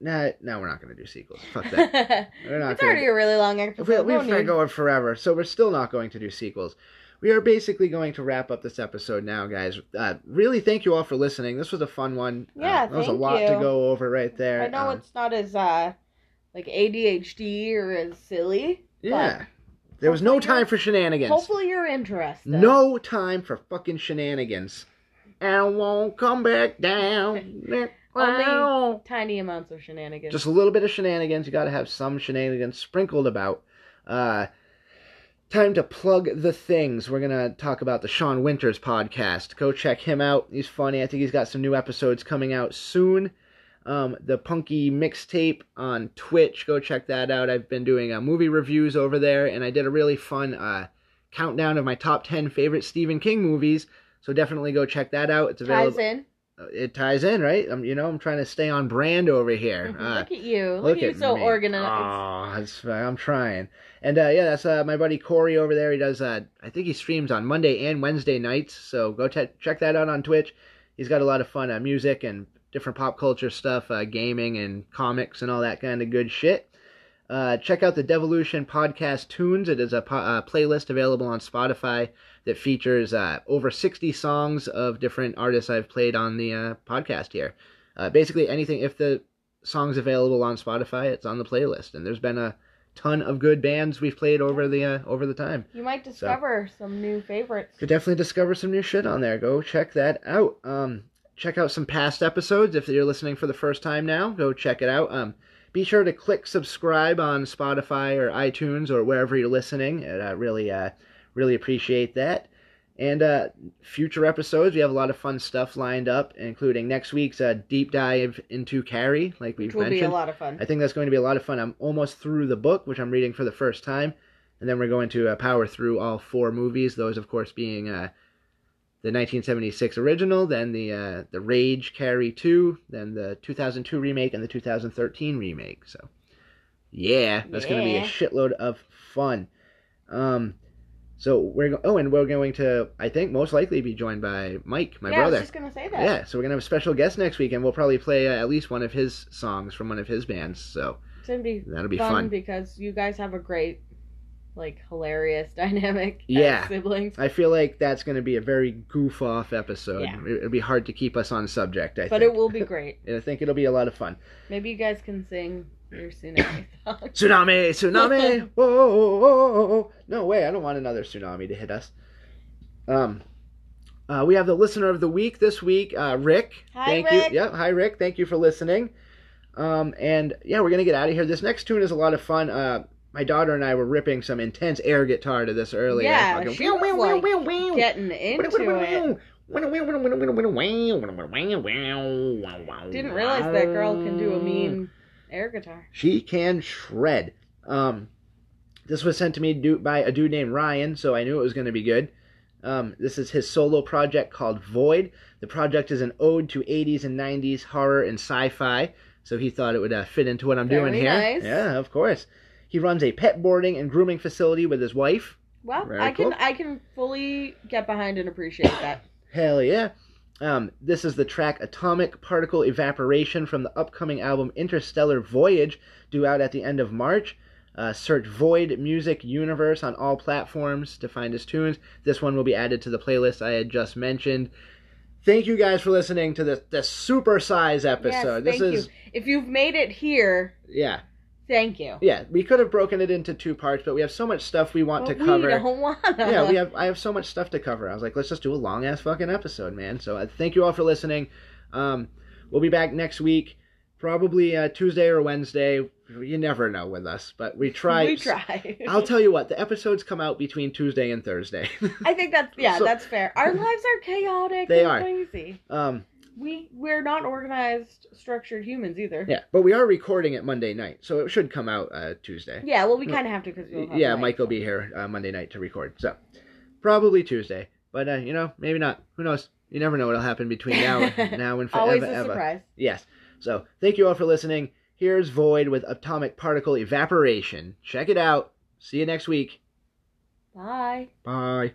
A: nah, now we're not going to do sequels. Fuck that. We're not
B: it's already
A: do-
B: a really long episode.
A: we, we've
B: no
A: been going forever, so we're still not going to do sequels. We are basically going to wrap up this episode now, guys. Uh, really, thank you all for listening. This was a fun one. Yeah, Uh,
B: Yeah,
A: that was a lot to go over right there.
B: I know
A: Um,
B: it's not as uh like ADHD or as silly.
A: yeah. There was no time for shenanigans.
B: Hopefully you're interested.
A: No time for fucking shenanigans. And I won't come back down.
B: Only tiny amounts of shenanigans.
A: Just a little bit of shenanigans. You got to have some shenanigans sprinkled about. Uh, time to plug the things. We're gonna talk about the Sean Winters podcast. Go check him out. He's funny. I think he's got some new episodes coming out soon. Um, the Punky mixtape on Twitch. Go check that out. I've been doing uh, movie reviews over there, and I did a really fun uh, countdown of my top ten favorite Stephen King movies. So definitely go check that out. It's available.
B: ties in.
A: Uh, It ties in, right? I'm, you know, I'm trying to stay on brand over here. Uh,
B: look at you. Look, at you so
A: me.
B: organized.
A: It's- I'm trying. And uh, yeah, that's uh, my buddy Corey over there. He does. Uh, I think he streams on Monday and Wednesday nights. So go te- check that out on Twitch. He's got a lot of fun uh, music and different pop culture stuff, uh, gaming and comics and all that kind of good shit. Uh, check out the Devolution podcast tunes. It is a po- uh, playlist available on Spotify that features uh, over 60 songs of different artists I've played on the uh, podcast here. Uh, basically, anything, if the song's available on Spotify, it's on the playlist. And there's been a ton of good bands we've played over the uh, over the time.
B: You might discover some new favorites.
A: Could definitely discover some new shit on there. Go check that out. Um, check out some past episodes if you're listening for the first time now. Go check it out. Um, be sure to click subscribe on Spotify or iTunes or wherever you're listening. And I really, uh, really appreciate that. And uh, future episodes, we have a lot of fun stuff lined up, including next week's uh, deep dive into Carrie, like we've
B: Which will
A: mentioned.
B: be a lot of fun.
A: I think that's going to be a lot of fun. I'm almost through the book, which I'm reading for the first time, and then we're going to uh, power through all four movies. Those, of course, being uh, the 1976 original, then the uh, the Rage Carrie 2, then the 2002 remake, and the 2013 remake. So, yeah, that's going to be a shitload of fun. Um, so we're go- oh, and we're going to I think most likely be joined by Mike, my
B: yeah, I
A: brother.
B: was just gonna say that.
A: Yeah, so we're gonna have a special guest next week, and we'll probably play uh, at least one of his songs from one of his bands. So
B: It's gonna be
A: that'll be
B: fun,
A: fun.
B: because you guys have a great, like, hilarious dynamic.
A: Yeah.
B: siblings.
A: I feel like that's gonna be a very goof off episode.
B: Yeah.
A: It- It'll be hard to keep us on subject. I
B: But
A: think.
B: it will be great.
A: I think it'll be a lot of fun.
B: Maybe you guys can sing your tsunami song.
A: Tsunami, tsunami, whoa, whoa, whoa, whoa. No way, I don't want another tsunami to hit us. Um, uh, we have the listener of the week this week, uh, Rick.
B: Hi,
A: Thank
B: Rick.
A: you. Yeah, hi Rick. Thank you for listening. Um, and yeah, we're gonna get out of here. This next tune is a lot of fun. Uh, my daughter and I were ripping some intense air guitar to this earlier.
B: Yeah,
A: Fucking-
B: she was, like, Getting into it. Didn't realize that girl can do a mean air guitar.
A: She can shred. Um, this was sent to me do, by a dude named Ryan, so I knew it was going to be good. Um, this is his solo project called Void. The project is an ode to 80s and 90s horror and sci-fi, so he thought it would uh, fit into what I'm doing here.
B: nice.
A: Yeah, of course. He runs a pet boarding and grooming facility with his wife.
B: Well,
A: Very
B: I can. I can fully get behind and appreciate that.
A: Hell yeah. Um, this is the track Atomic Particle Evaporation from the upcoming album Interstellar Voyage, due out at the end of March. Uh, search Void Music Universe on all platforms to find his tunes. This one will be added to the playlist I had just mentioned. Thank you guys for listening to this this super size episode.
B: yes,
A: this is
B: you. If you've made it here,
A: yeah.
B: Thank you.
A: Yeah, we could have broken it into two parts, but we have so much stuff we want to
B: we
A: cover.
B: don't wanna.
A: yeah, we have. I have so much stuff to cover. I was like, let's just do a long ass fucking episode, man. So uh, thank you all for listening. Um, we'll be back next week, probably uh, Tuesday or Wednesday. You never know with us, but we try.
B: We try.
A: I'll tell you what, the episodes come out between Tuesday and Thursday.
B: I think that's yeah,
A: So-
B: that's fair. Our lives are chaotic.
A: They
B: and
A: are.
B: crazy.
A: um,
B: We we're not organized, structured humans either.
A: yeah, but we are recording it Monday night, so it should come out uh, Tuesday.
B: Yeah, well, we kind of have to because
A: yeah, Mike will be here uh, Monday night to record, so probably Tuesday. But uh, you know, maybe not. Who knows? You never know what'll happen between now and now and forever
B: Always a
A: ever.
B: surprise.
A: Yes. So thank you all for listening. Here's Void with Atomic Particle Evaporation. Check it out. See you next week.
B: Bye.
A: Bye.